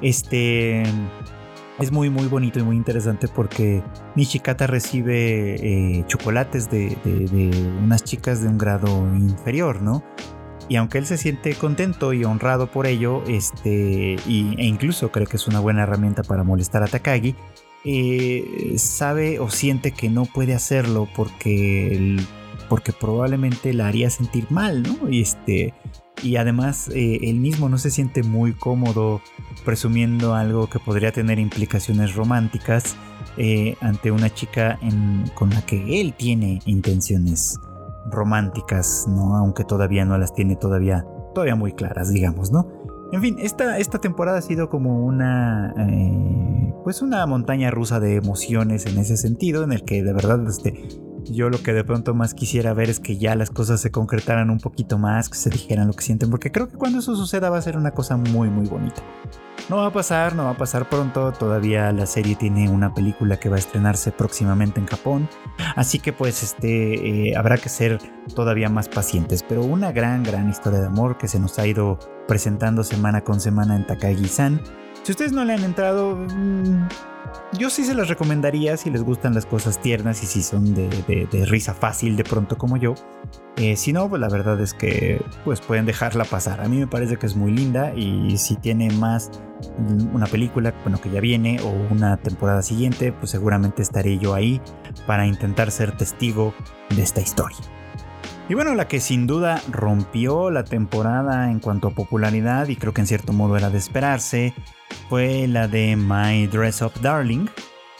este es muy muy bonito y muy interesante porque Nishikata recibe eh, chocolates de, de, unas chicas de un grado inferior, ¿no? Y aunque él se siente contento y honrado por ello, este, e incluso cree que es una buena herramienta para molestar a Takagi, eh, sabe o siente que no puede hacerlo porque, porque probablemente la haría sentir mal, ¿no? Y, este, y además eh, él mismo no se siente muy cómodo presumiendo algo que podría tener implicaciones románticas eh, ante una chica con la que él tiene intenciones románticas, ¿no? Aunque todavía no las tiene todavía, todavía muy claras, digamos, ¿no? En fin, esta, esta temporada ha sido como una, eh, pues una montaña rusa de emociones en ese sentido, en el que de verdad, este, yo lo que de pronto más quisiera ver es que ya las cosas se concretaran un poquito más, que se dijeran lo que sienten, porque creo que cuando eso suceda va a ser una cosa muy, muy bonita. No va a pasar, no va a pasar pronto, todavía la serie tiene una película que va a estrenarse próximamente en Japón, así que pues este eh, habrá que ser todavía más pacientes, pero una gran gran historia de amor que se nos ha ido presentando semana con semana en Takagi-san. Si ustedes no le han entrado, mm, yo sí se las recomendaría si les gustan las cosas tiernas y si son de, risa fácil de pronto como yo. Eh, si no, pues la verdad es que pues pueden dejarla pasar. A mí me parece que es muy linda y si tiene más una película, bueno, que ya viene o una temporada siguiente, pues seguramente estaré yo ahí para intentar ser testigo de esta historia. Y bueno, la que sin duda rompió la temporada en cuanto a popularidad y creo que en cierto modo era de esperarse, fue la de My Dress Up Darling.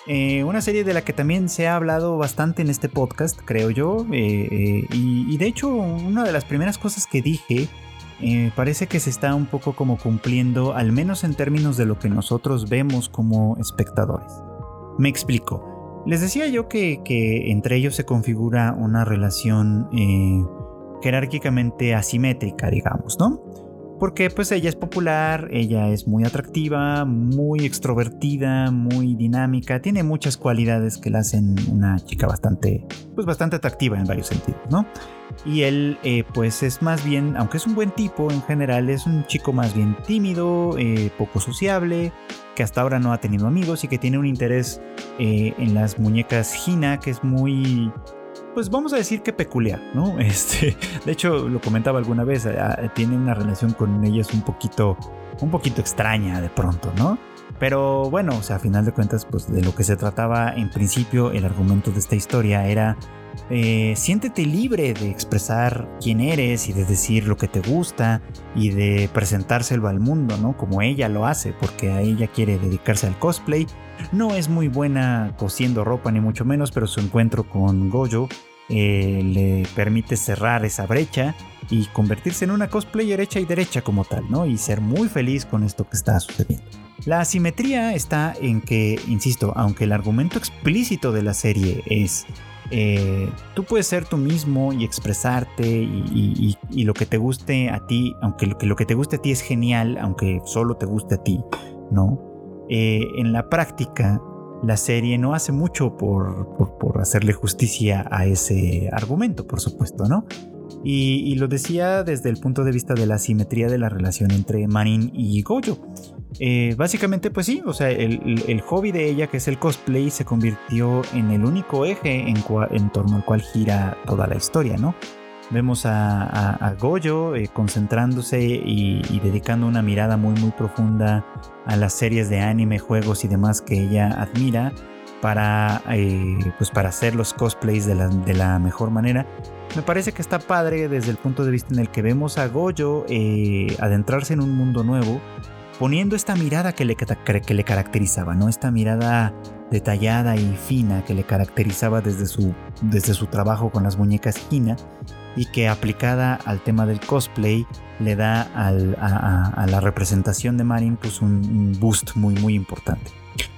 Eh, una serie de la que también se ha hablado bastante en este podcast, creo yo. Eh, eh, y, de hecho, una de las primeras cosas que dije parece que se está un poco como cumpliendo, al menos en términos de lo que nosotros vemos como espectadores. Me explico. Les decía yo que, entre ellos se configura una relación jerárquicamente asimétrica, digamos, ¿no? Porque pues ella es popular, ella es muy atractiva, muy extrovertida, muy dinámica, tiene muchas cualidades que la hacen una chica bastante, pues bastante atractiva en varios sentidos, ¿no? Y él eh, pues es más bien, aunque es un buen tipo en general, es un chico más bien tímido, eh, poco sociable, que hasta ahora no ha tenido amigos y que tiene un interés eh, en las muñecas Hina que es muy pues vamos a decir que peculiar, ¿no? *laughs* Este, de hecho, lo comentaba alguna vez, ah, tiene una relación con ellas un poquito, un poquito extraña de pronto, ¿no? Pero bueno, o sea, a final de cuentas, pues de lo que se trataba en principio, el argumento de esta historia era eh, siéntete libre de expresar quién eres y de decir lo que te gusta y de presentárselo al mundo, ¿no? Como ella lo hace, porque a ella quiere dedicarse al cosplay. No es muy buena cosiendo ropa, ni mucho menos, pero su encuentro con Gojo eh, le permite cerrar esa brecha y convertirse en una cosplayer hecha y derecha como tal, ¿no? Y ser muy feliz con esto que está sucediendo. La asimetría está en que, insisto, aunque el argumento explícito de la serie es eh, tú puedes ser tú mismo y expresarte y, lo que te guste a ti, aunque lo que, te guste a ti es genial, aunque solo te guste a ti, ¿no? Eh, en la práctica, la serie no hace mucho por, por, hacerle justicia a ese argumento, por supuesto, ¿no? Y, lo decía desde el punto de vista de la simetría de la relación entre Marin y Gojo. Eh, básicamente, pues sí, o sea, el, hobby de ella, que es el cosplay, se convirtió en el único eje en, torno al cual gira toda la historia, ¿no? Vemos a, Goyo eh, concentrándose y, dedicando una mirada muy muy profunda a las series de anime, juegos y demás que ella admira para, eh, pues para hacer los cosplays de la, mejor manera. Me parece que está padre desde el punto de vista en el que vemos a Goyo adentrarse en un mundo nuevo poniendo esta mirada que le, que le caracterizaba, ¿no? Esta mirada detallada y fina que le caracterizaba desde su, desde su trabajo con las muñecas Hina y que aplicada al tema del cosplay le da a, la representación de Marin pues un, boost muy muy importante.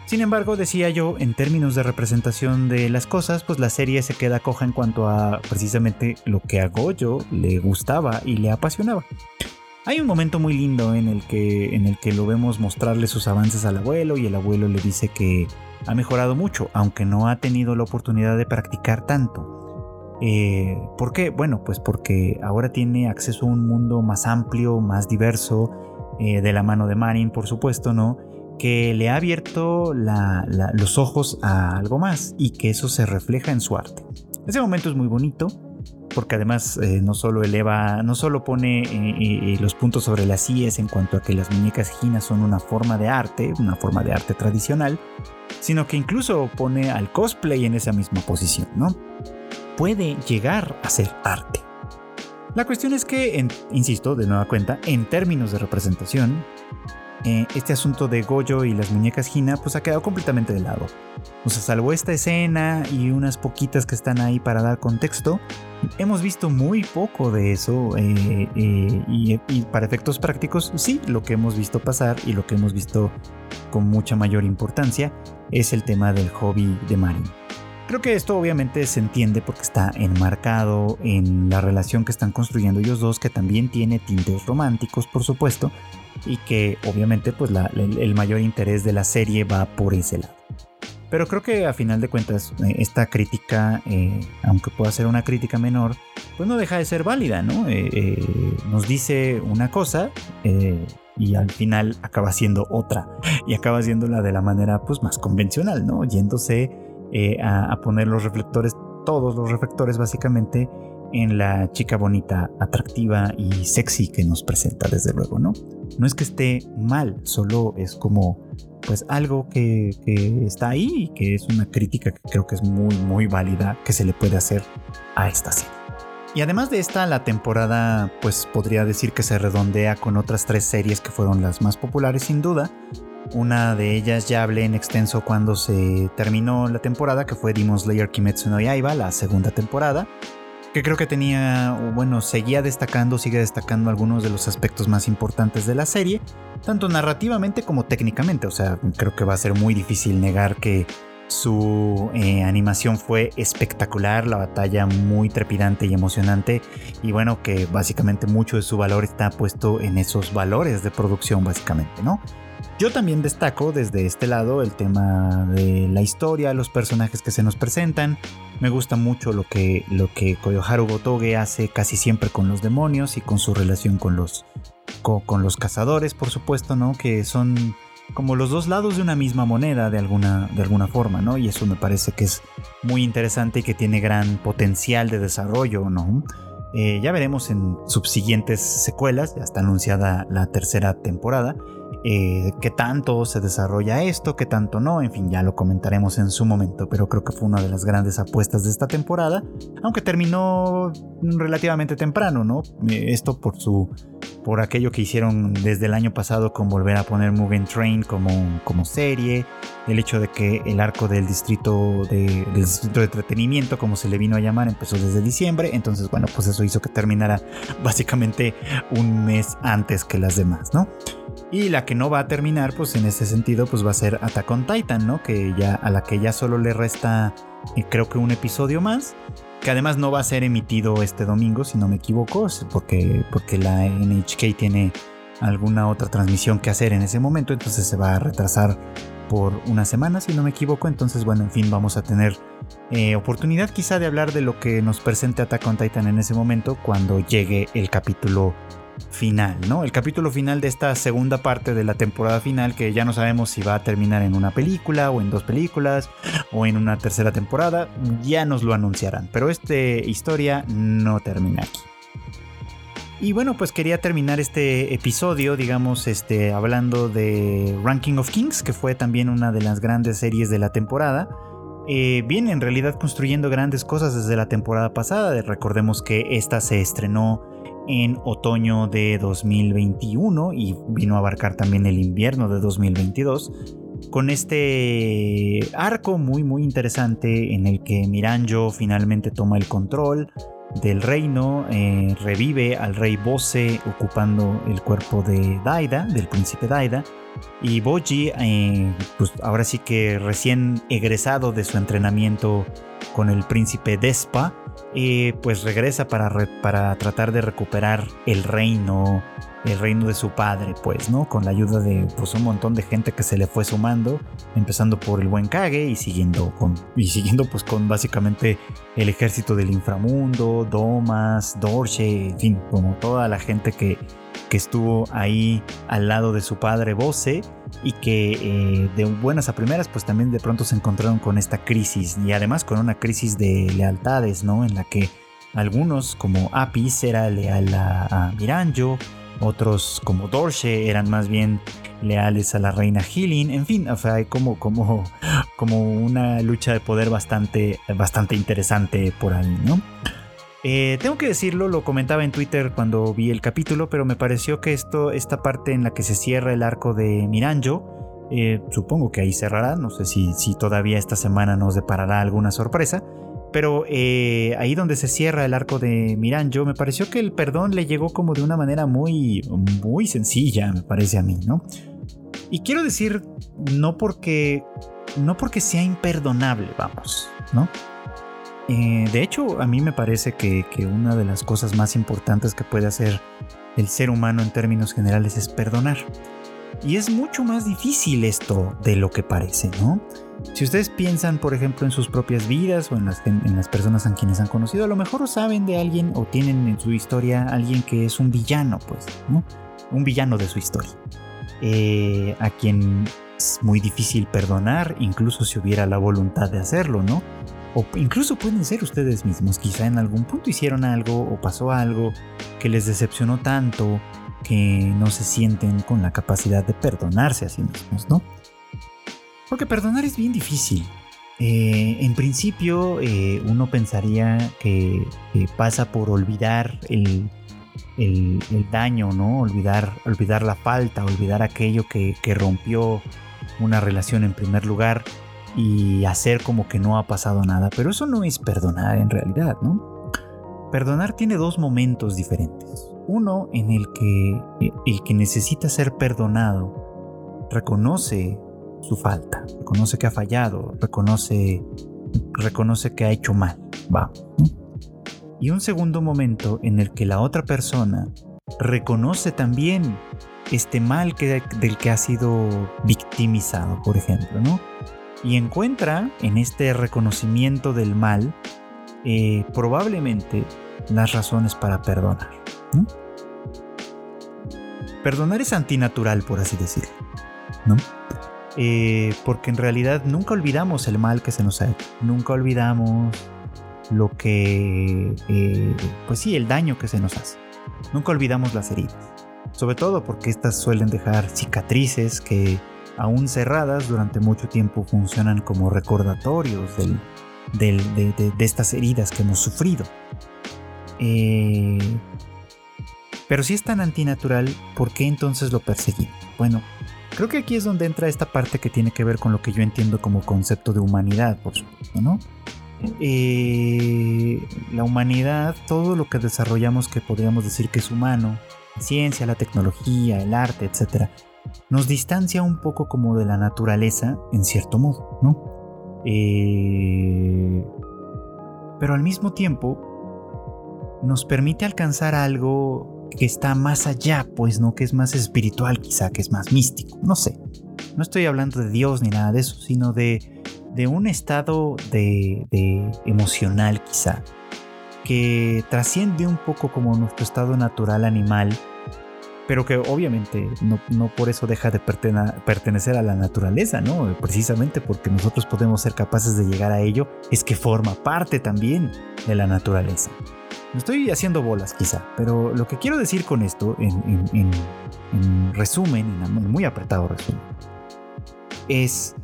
Sin embargo, decía yo, en términos de representación de las cosas, pues la serie se queda coja en cuanto a precisamente lo que a Goyo le gustaba y le apasionaba. Hay un momento muy lindo en el que, en el que lo vemos mostrarle sus avances al abuelo y el abuelo le dice que ha mejorado mucho, aunque no ha tenido la oportunidad de practicar tanto. Eh, ¿Por qué? Bueno, pues porque ahora tiene acceso a un mundo más amplio, más diverso, eh, de la mano de Marin, por supuesto, ¿no? Que le ha abierto los ojos a algo más y que eso se refleja en su arte. Ese momento es muy bonito porque además eh, no solo eleva, no solo pone eh, eh, los puntos sobre las IES en cuanto a que las muñecas ginas son una forma de arte, una forma de arte tradicional, sino que incluso pone al cosplay en esa misma posición, ¿no? Puede llegar a ser arte. La cuestión es que, insisto, de nueva cuenta, en términos de representación, este asunto de Goyo y las muñecas Hina pues ha quedado completamente de lado. O sea, salvo esta escena y unas poquitas que están ahí para dar contexto, hemos visto muy poco de eso eh, eh, y, para efectos prácticos sí, lo que hemos visto pasar y lo que hemos visto con mucha mayor importancia es el tema del hobby de Marin. Creo que esto obviamente se entiende porque está enmarcado en la relación que están construyendo ellos dos, que también tiene tintes románticos, por supuesto, y que obviamente pues el mayor interés de la serie va por ese lado. Pero creo que a final de cuentas eh, esta crítica, eh, aunque pueda ser una crítica menor, pues no deja de ser válida, ¿no? Eh, nos dice una cosa y al final acaba siendo otra y acaba siendo de la manera pues más convencional, ¿no? Yéndose a, a poner los reflectores, todos los reflectores básicamente en la chica bonita, atractiva y sexy que nos presenta desde luego, ¿no? No es que esté mal, solo es como pues algo que, está ahí y que es una crítica que creo que es muy muy válida que se le puede hacer a esta serie. Y además de esta, la temporada pues podría decir que se redondea con otras tres series que fueron las más populares sin duda. Una de ellas ya hablé en extenso cuando se terminó la temporada, que fue Demon Slayer Kimetsu no Yaiba, la segunda temporada que creo que tenía, bueno, seguía destacando, sigue destacando algunos de los aspectos más importantes de la serie, tanto narrativamente como técnicamente. O sea, creo que va a ser muy difícil negar que Su eh, animación fue espectacular, la batalla muy trepidante y emocionante y bueno que básicamente mucho de su valor está puesto en esos valores de producción básicamente, ¿no? Yo también destaco desde este lado el tema de la historia, los personajes que se nos presentan. Me gusta mucho lo que, lo que Koyoharu Gotoge hace casi siempre con los demonios y con su relación con los, con los cazadores, por supuesto, ¿no? Que son como los dos lados de una misma moneda de alguna, de alguna forma, ¿no? Y eso me parece que es muy interesante y que tiene gran potencial de desarrollo, ¿no? Eh, ya veremos en subsiguientes secuelas, ya está anunciada la tercera temporada, eh, qué tanto se desarrolla esto, qué tanto no, en fin, ya lo comentaremos en su momento, pero creo que fue una de las grandes apuestas de esta temporada, aunque terminó relativamente temprano, ¿no? Eh, esto por su por aquello que hicieron desde el año pasado con volver a poner Mugen Train como, como serie, el hecho de que el arco del distrito de, del distrito de entretenimiento, como se le vino a llamar, empezó desde diciembre, entonces bueno, pues eso hizo que terminara básicamente un mes antes que las demás, ¿no? Y la que no va a terminar, pues en ese sentido, pues va a ser Attack on Titan, ¿no? Que ya a la que ya solo le resta, eh, creo que un episodio más, que además no va a ser emitido este domingo, si no me equivoco, porque, porque la NHK tiene alguna otra transmisión que hacer en ese momento, entonces se va a retrasar por una semana, si no me equivoco. Entonces, bueno, en fin, vamos a tener eh, oportunidad quizá de hablar de lo que nos presente Attack on Titan en ese momento cuando llegue el capítulo final, ¿no? El capítulo final de esta segunda parte de la temporada final que ya no sabemos si va a terminar en una película o en dos películas o en una tercera temporada, ya nos lo anunciarán, pero esta historia no termina aquí. Y bueno, pues quería terminar este episodio, digamos, este, hablando de Ranking of Kings, que fue también una de las grandes series de la temporada. Eh, viene en realidad construyendo grandes cosas desde la temporada pasada. Recordemos que esta se estrenó en otoño de 2021 y vino a abarcar también el invierno de 2022 con este arco muy muy interesante en el que Miranjo finalmente toma el control del reino, eh, revive al rey Bose ocupando el cuerpo de Daida, del príncipe Daida, y Boji, eh, pues ahora sí que recién egresado de su entrenamiento con el príncipe Despa, pues regresa para, para tratar de recuperar el reino, el reino de su padre, pues, ¿no? Con la ayuda de pues, un montón de gente que se le fue sumando, empezando por el buen Kage y siguiendo con, y siguiendo pues con básicamente el ejército del inframundo, Domas, Dorche, en fin, como toda la gente que, que estuvo ahí al lado de su padre Bose y que eh, de buenas a primeras pues también de pronto se encontraron con esta crisis y además con una crisis de lealtades, ¿no? En la que algunos como Apis era leal a, Miranjo, otros como Dorche eran más bien leales a la reina Healing, en fin, o sea, hay como, como, como una lucha de poder bastante, bastante interesante por ahí, ¿no? Eh, tengo que decirlo, lo comentaba en Twitter cuando vi el capítulo, pero me pareció que esto, esta parte en la que se cierra el arco de Miranjo, eh, supongo que ahí cerrará, no sé si, si todavía esta semana nos deparará alguna sorpresa, pero eh, ahí donde se cierra el arco de Miranjo, me pareció que el perdón le llegó como de una manera muy, muy sencilla, me parece a mí, ¿no? Y quiero decir, no porque, no porque sea imperdonable, vamos, ¿no? Eh, de hecho, a mí me parece que, una de las cosas más importantes que puede hacer el ser humano en términos generales es perdonar. Y es mucho más difícil esto de lo que parece, ¿no? Si ustedes piensan, por ejemplo, en sus propias vidas o en las, las personas a quienes han conocido, a lo mejor saben de alguien o tienen en su historia alguien que es un villano, pues, ¿no? Un villano de su historia. Eh, a quien es muy difícil perdonar, incluso si hubiera la voluntad de hacerlo, ¿no? O incluso pueden ser ustedes mismos, quizá en algún punto hicieron algo o pasó algo que les decepcionó tanto que no se sienten con la capacidad de perdonarse a sí mismos, ¿no? Porque perdonar es bien difícil. Eh, en principio eh, uno pensaría que, pasa por olvidar el, daño, ¿no? Olvidar, olvidar la falta, olvidar aquello que, que rompió una relación en primer lugar y hacer como que no ha pasado nada. Pero eso no es perdonar en realidad, ¿no? Perdonar tiene dos momentos diferentes. Uno en el que el que necesita ser perdonado reconoce su falta, reconoce que ha fallado, reconoce, reconoce que ha hecho mal, va. Y un segundo momento en el que la otra persona reconoce también este mal que, del que ha sido victimizado, por ejemplo, ¿no? Y encuentra en este reconocimiento del mal eh, probablemente las razones para perdonar. Perdonar es antinatural, por así decirlo. Eh, porque en realidad nunca olvidamos el mal que se nos ha hecho, nunca olvidamos lo que, eh, pues sí, el daño que se nos hace, nunca olvidamos las heridas, sobre todo porque estas suelen dejar cicatrices que aún cerradas durante mucho tiempo funcionan como recordatorios de, estas heridas que hemos sufrido. Eh, pero si es tan antinatural, ¿por qué entonces lo perseguimos? Bueno, creo que aquí es donde entra esta parte que tiene que ver con lo que yo entiendo como concepto de humanidad, por supuesto, ¿no? Eh, la humanidad, todo lo que desarrollamos que podríamos decir que es humano, ciencia, la tecnología, el arte, etc., nos distancia un poco como de la naturaleza, en cierto modo, ¿no? Eh, pero al mismo tiempo nos permite alcanzar algo que está más allá, pues no, que es más espiritual quizá, que es más místico, no sé. No estoy hablando de Dios ni nada de eso, sino de, de un estado de, de emocional quizá, que trasciende un poco como nuestro estado natural animal, pero que obviamente no, no por eso deja de pertenecer a la naturaleza, ¿no? Precisamente porque nosotros podemos ser capaces de llegar a ello, es que forma parte también de la naturaleza. Me estoy haciendo bolas quizá, pero lo que quiero decir con esto, en, resumen, en muy apretado resumen, es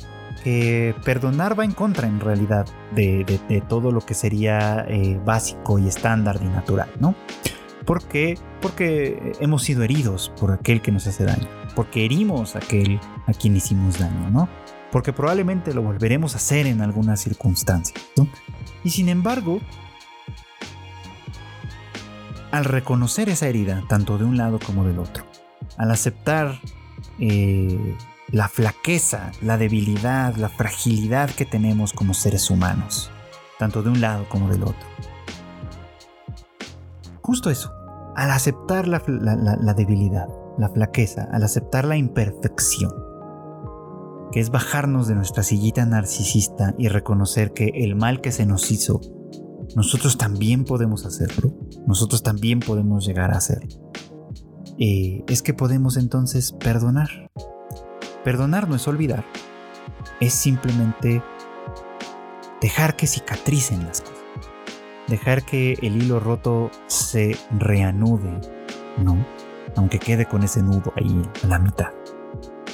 que perdonar va en contra en realidad de, todo lo que sería eh, básico y estándar y natural, ¿no? ¿Por qué? Porque hemos sido heridos por aquel que nos hace daño, porque herimos a aquel a quien hicimos daño, ¿no? Porque probablemente lo volveremos a hacer en algunas circunstancias, ¿no? Y sin embargo, al reconocer esa herida, tanto de un lado como del otro, al aceptar eh, la flaqueza, la debilidad, la fragilidad que tenemos como seres humanos, tanto de un lado como del otro. Justo eso, al aceptar la, la debilidad, la flaqueza, al aceptar la imperfección, que es bajarnos de nuestra sillita narcisista y reconocer que el mal que se nos hizo nosotros también podemos hacerlo, nosotros también podemos llegar a hacerlo. Eh, es que podemos entonces perdonar. Perdonar no es olvidar, es simplemente dejar que cicatricen las cosas, dejar que el hilo roto se reanude, ¿no? Aunque quede con ese nudo ahí a la mitad.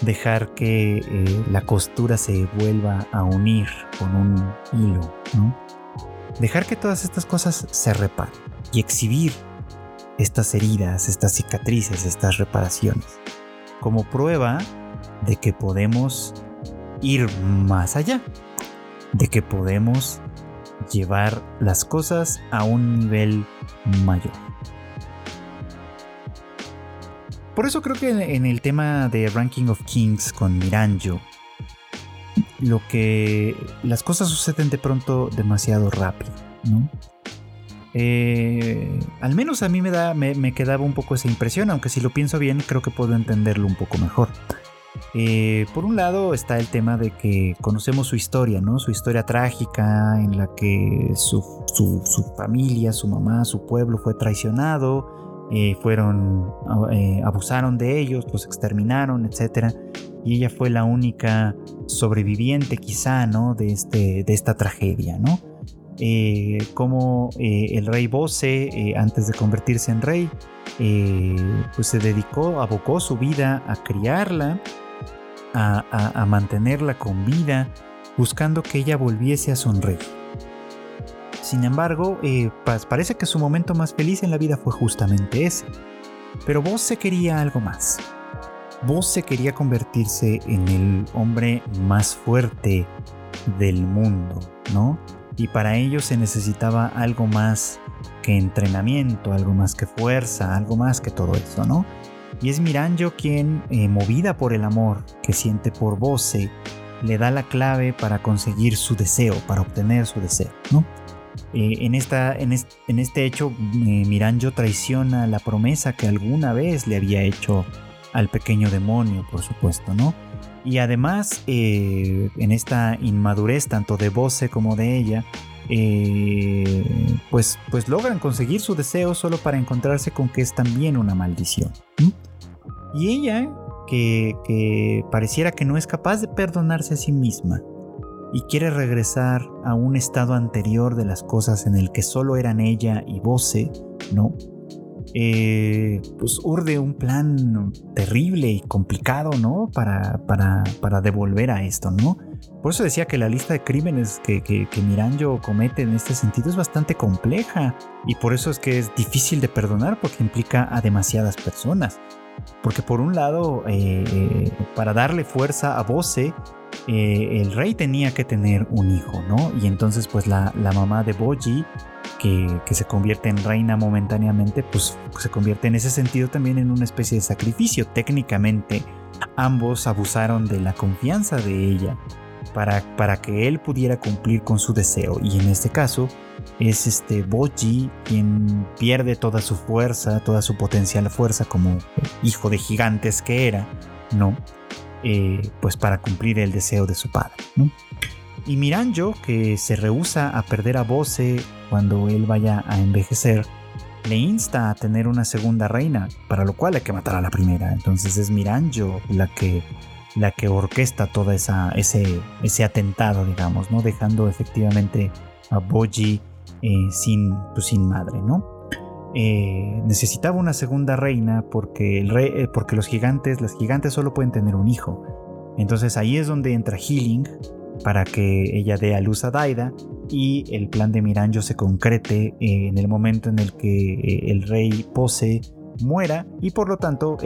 Dejar que eh, la costura se vuelva a unir con un hilo, ¿no? dejar que todas estas cosas se reparen y exhibir estas heridas, estas cicatrices, estas reparaciones, como prueba de que podemos ir más allá, de que podemos llevar las cosas a un nivel mayor. Por eso creo que en el tema de Ranking of Kings con Miranjo, lo que las cosas suceden de pronto demasiado rápido. Eh, al menos a mí me, da, me, quedaba un poco esa impresión, aunque si lo pienso bien creo que puedo entenderlo un poco mejor. Eh, por un lado está el tema de que conocemos su historia, ¿no? Su historia trágica en la que su, familia, su mamá, su pueblo fue traicionado, eh, fueron, abusaron de ellos, los exterminaron, etc y ella fue la única sobreviviente quizá, ¿no? De, este, de esta tragedia, ¿no? Eh, como eh, el rey Bose, eh, antes de convertirse en rey, pues se dedicó, abocó su vida a criarla, a, mantenerla con vida, buscando que ella volviese a sonreír. Sin embargo, parece que su momento más feliz en la vida fue justamente ese. Pero Bose quería algo más. Bose quería convertirse en el hombre más fuerte del mundo, ¿no? Y para ello se necesitaba algo más que entrenamiento, algo más que fuerza, algo más que todo eso, ¿no? Y es Miranjo quien, eh, movida por el amor que siente por Bose, le da la clave para conseguir su deseo, para obtener su deseo, ¿no? Eh, en, esta, en, este, hecho, eh, Miranjo traiciona la promesa que alguna vez le había hecho al pequeño demonio, por supuesto, ¿no? Y además, eh, en esta inmadurez tanto de Bose como de ella, pues, pues logran conseguir su deseo solo para encontrarse con que es también una maldición. Y ella, que, que pareciera que no es capaz de perdonarse a sí misma, y quiere regresar a un estado anterior de las cosas en el que solo eran ella y Bose, ¿no? Eh, pues urde un plan terrible y complicado, ¿no? Para, para, para, devolver a esto, ¿no? Por eso decía que la lista de crímenes que, que, Miranjo comete en este sentido es bastante compleja y por eso es que es difícil de perdonar porque implica a demasiadas personas. Porque por un lado, eh, eh, para darle fuerza a Bose, eh, el rey tenía que tener un hijo, ¿no? Y entonces pues la, mamá de Boji, que, se convierte en reina momentáneamente, pues se convierte en ese sentido también en una especie de sacrificio. Técnicamente ambos abusaron de la confianza de ella para, para que él pudiera cumplir con su deseo. Y en este caso es este Boji quien pierde toda su fuerza, toda su potencial fuerza como hijo de gigantes que era, ¿no? Eh, pues para cumplir el deseo de su padre. Y Miranjo, que se rehúsa a perder a Bose cuando él vaya a envejecer, le insta a tener una segunda reina, para lo cual hay que matar a la primera. Entonces es Miranjo la que, la que orquesta todo esa, ese, ese atentado, digamos, ¿no? dejando efectivamente a Boji eh, sin, pues, sin madre, ¿no? Eh, necesitaba una segunda reina porque, el rey, eh, porque los gigantes, las gigantes solo pueden tener un hijo. Entonces ahí es donde entra Healing para que ella dé a luz a Daida y el plan de Miranjo se concrete en el momento en el que el rey Pose muera y por lo tanto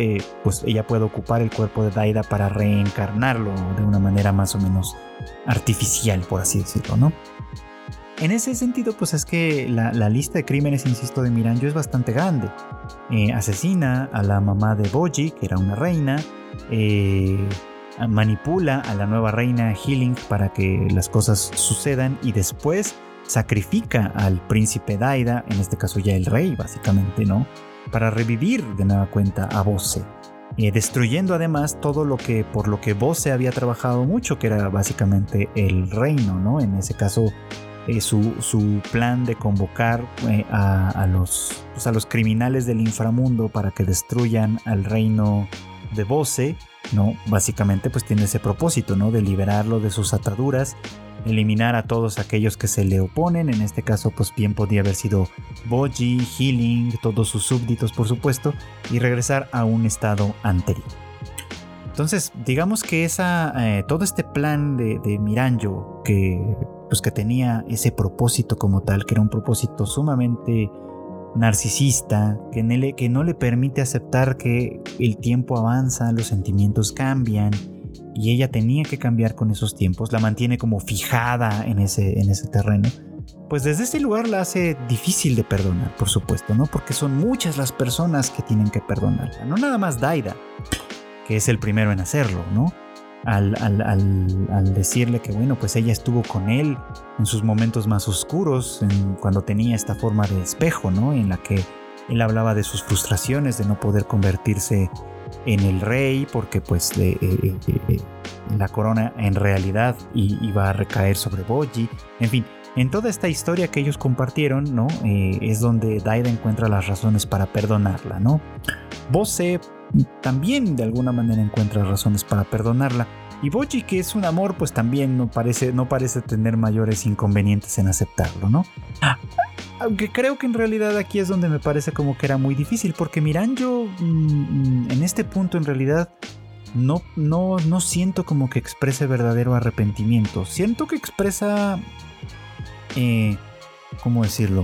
pues ella puede ocupar el cuerpo de Daida para reencarnarlo de una manera más o menos artificial por así decirlo, ¿no? En ese sentido, pues es que la, lista de crímenes, insisto, de Miranjo es bastante grande. Eh, asesina a la mamá de Boji, que era una reina. Eh, manipula a la nueva reina Healing para que las cosas sucedan y después sacrifica al príncipe Daida, en este caso ya el rey, básicamente, ¿no? Para revivir de nueva cuenta a Bose. Eh, destruyendo además todo lo que por lo que Bose había trabajado mucho, que era básicamente el reino, ¿no? En ese caso eh, su, plan de convocar eh, a, los, pues, a los criminales del inframundo para que destruyan al reino de Bose, ¿no? Básicamente pues tiene ese propósito, ¿no? De liberarlo de sus ataduras, eliminar a todos aquellos que se le oponen, en este caso pues bien podía haber sido Boji, Healing, todos sus súbditos por supuesto, y regresar a un estado anterior. Entonces, digamos que esa, eh, todo este plan de, Miranjo, que pues que tenía ese propósito como tal, que era un propósito sumamente narcisista, que, que no le permite aceptar que el tiempo avanza, los sentimientos cambian, y ella tenía que cambiar con esos tiempos, la mantiene como fijada en ese, en ese terreno, pues desde ese lugar la hace difícil de perdonar, por supuesto, ¿no? Porque son muchas las personas que tienen que perdonarla, no nada más Daida, que es el primero en hacerlo, ¿no? al, decirle que bueno, pues ella estuvo con él en sus momentos más oscuros, cuando tenía esta forma de espejo, ¿no? En la que él hablaba de sus frustraciones de no poder convertirse en el rey porque pues eh, eh, eh, la corona en realidad iba a recaer sobre Boji. En fin, en toda esta historia que ellos compartieron, ¿no? es donde Daida encuentra las razones para perdonarla, ¿no? Bose también de alguna manera encuentra razones para perdonarla. Y Boji, que es un amor, pues también no parece, no parece tener mayores inconvenientes en aceptarlo, ¿no? Aunque creo que en realidad aquí es donde me parece como que era muy difícil, porque Miranjo mm, en este punto en realidad no, no, no siento como que exprese verdadero arrepentimiento. Siento que expresa... Eh, ¿Cómo decirlo?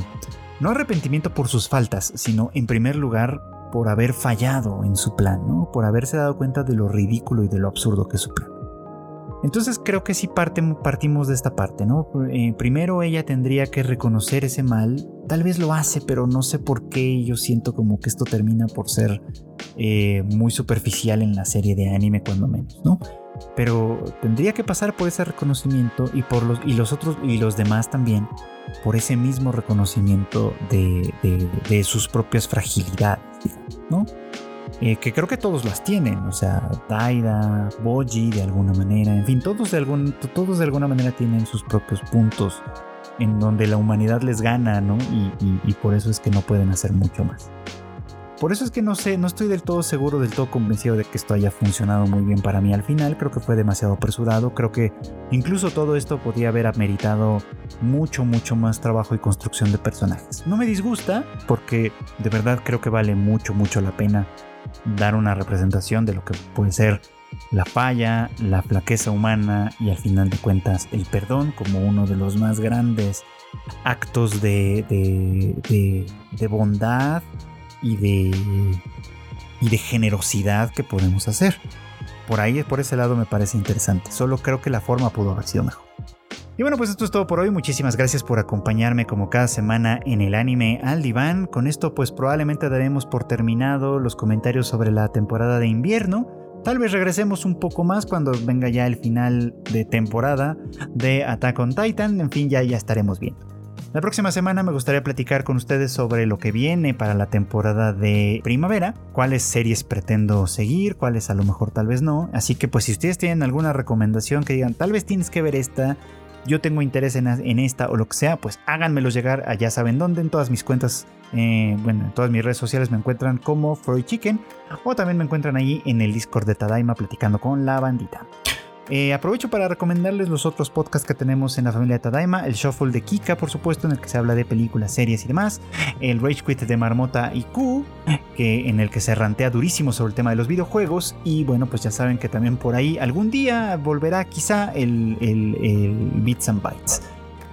No arrepentimiento por sus faltas, sino en primer lugar por haber fallado en su plan, ¿no? Por haberse dado cuenta de lo ridículo y de lo absurdo que es su plan. Entonces creo que sí partimos de esta parte, ¿no? Eh, primero ella tendría que reconocer ese mal tal vez lo hace, pero no sé por qué yo siento como que esto termina por ser eh, muy superficial en la serie de anime cuando menos, ¿no? Pero tendría que pasar por ese reconocimiento y por los y los otros y los demás también por ese mismo reconocimiento de, de, sus propias fragilidades, ¿no? Eh, que creo que todos las tienen, o sea, Taida, Boji de alguna manera, en fin, todos de, algún, todos de alguna manera tienen sus propios puntos en donde la humanidad les gana, ¿no? Y, por eso es que no pueden hacer mucho más. Por eso es que no sé, no estoy del todo seguro, del todo convencido de que esto haya funcionado muy bien para mí al final. Creo que fue demasiado apresurado. Creo que incluso todo esto podía haber ameritado mucho, mucho más trabajo y construcción de personajes. No me disgusta, porque de verdad creo que vale mucho, mucho la pena dar una representación de lo que puede ser la falla, la flaqueza humana y al final de cuentas el perdón como uno de los más grandes actos de, de, bondad y de, y de generosidad que podemos hacer. Por ahí, por ese lado me parece interesante. Solo creo que la forma pudo haber sido mejor. Y bueno, pues esto es todo por hoy. Muchísimas gracias por acompañarme como cada semana en el anime al diván. Con esto pues probablemente daremos por terminado los comentarios sobre la temporada de invierno. Tal vez regresemos un poco más cuando venga ya el final de temporada de Attack on Titan. En fin, ya, ya estaremos viendo. La próxima semana me gustaría platicar con ustedes sobre lo que viene para la temporada de primavera, cuáles series pretendo seguir, cuáles a lo mejor tal vez no. Así que pues si ustedes tienen alguna recomendación que digan, tal vez tienes que ver esta, yo tengo interés en, esta o lo que sea, pues háganmelo llegar a ya saben dónde, en todas mis cuentas, eh, bueno, en todas mis redes sociales me encuentran como Freud Chicken o también me encuentran ahí en el Discord de Tadaima platicando con la bandita. Eh, aprovecho para recomendarles los otros podcasts que tenemos en la familia de Tadaima, el Shuffle de Kika, por supuesto, en el que se habla de películas, series y demás, el Rage Quit de Marmota y Q, que, en el que se rantea durísimo sobre el tema de los videojuegos, y bueno, pues ya saben que también por ahí algún día volverá quizá el, Bits and Bytes.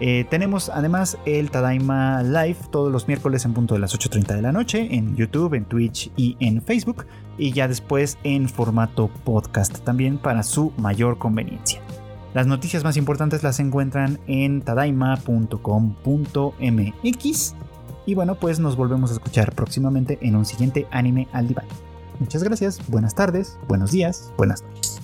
Eh, tenemos además el Tadaima Live todos los miércoles en punto de las 8.30 de la noche en YouTube, en Twitch y en Facebook. Y ya después en formato podcast también para su mayor conveniencia. Las noticias más importantes las encuentran en tadaima.com.mx. Y bueno, pues nos volvemos a escuchar próximamente en un siguiente anime al diván. Muchas gracias, buenas tardes, buenos días, buenas noches.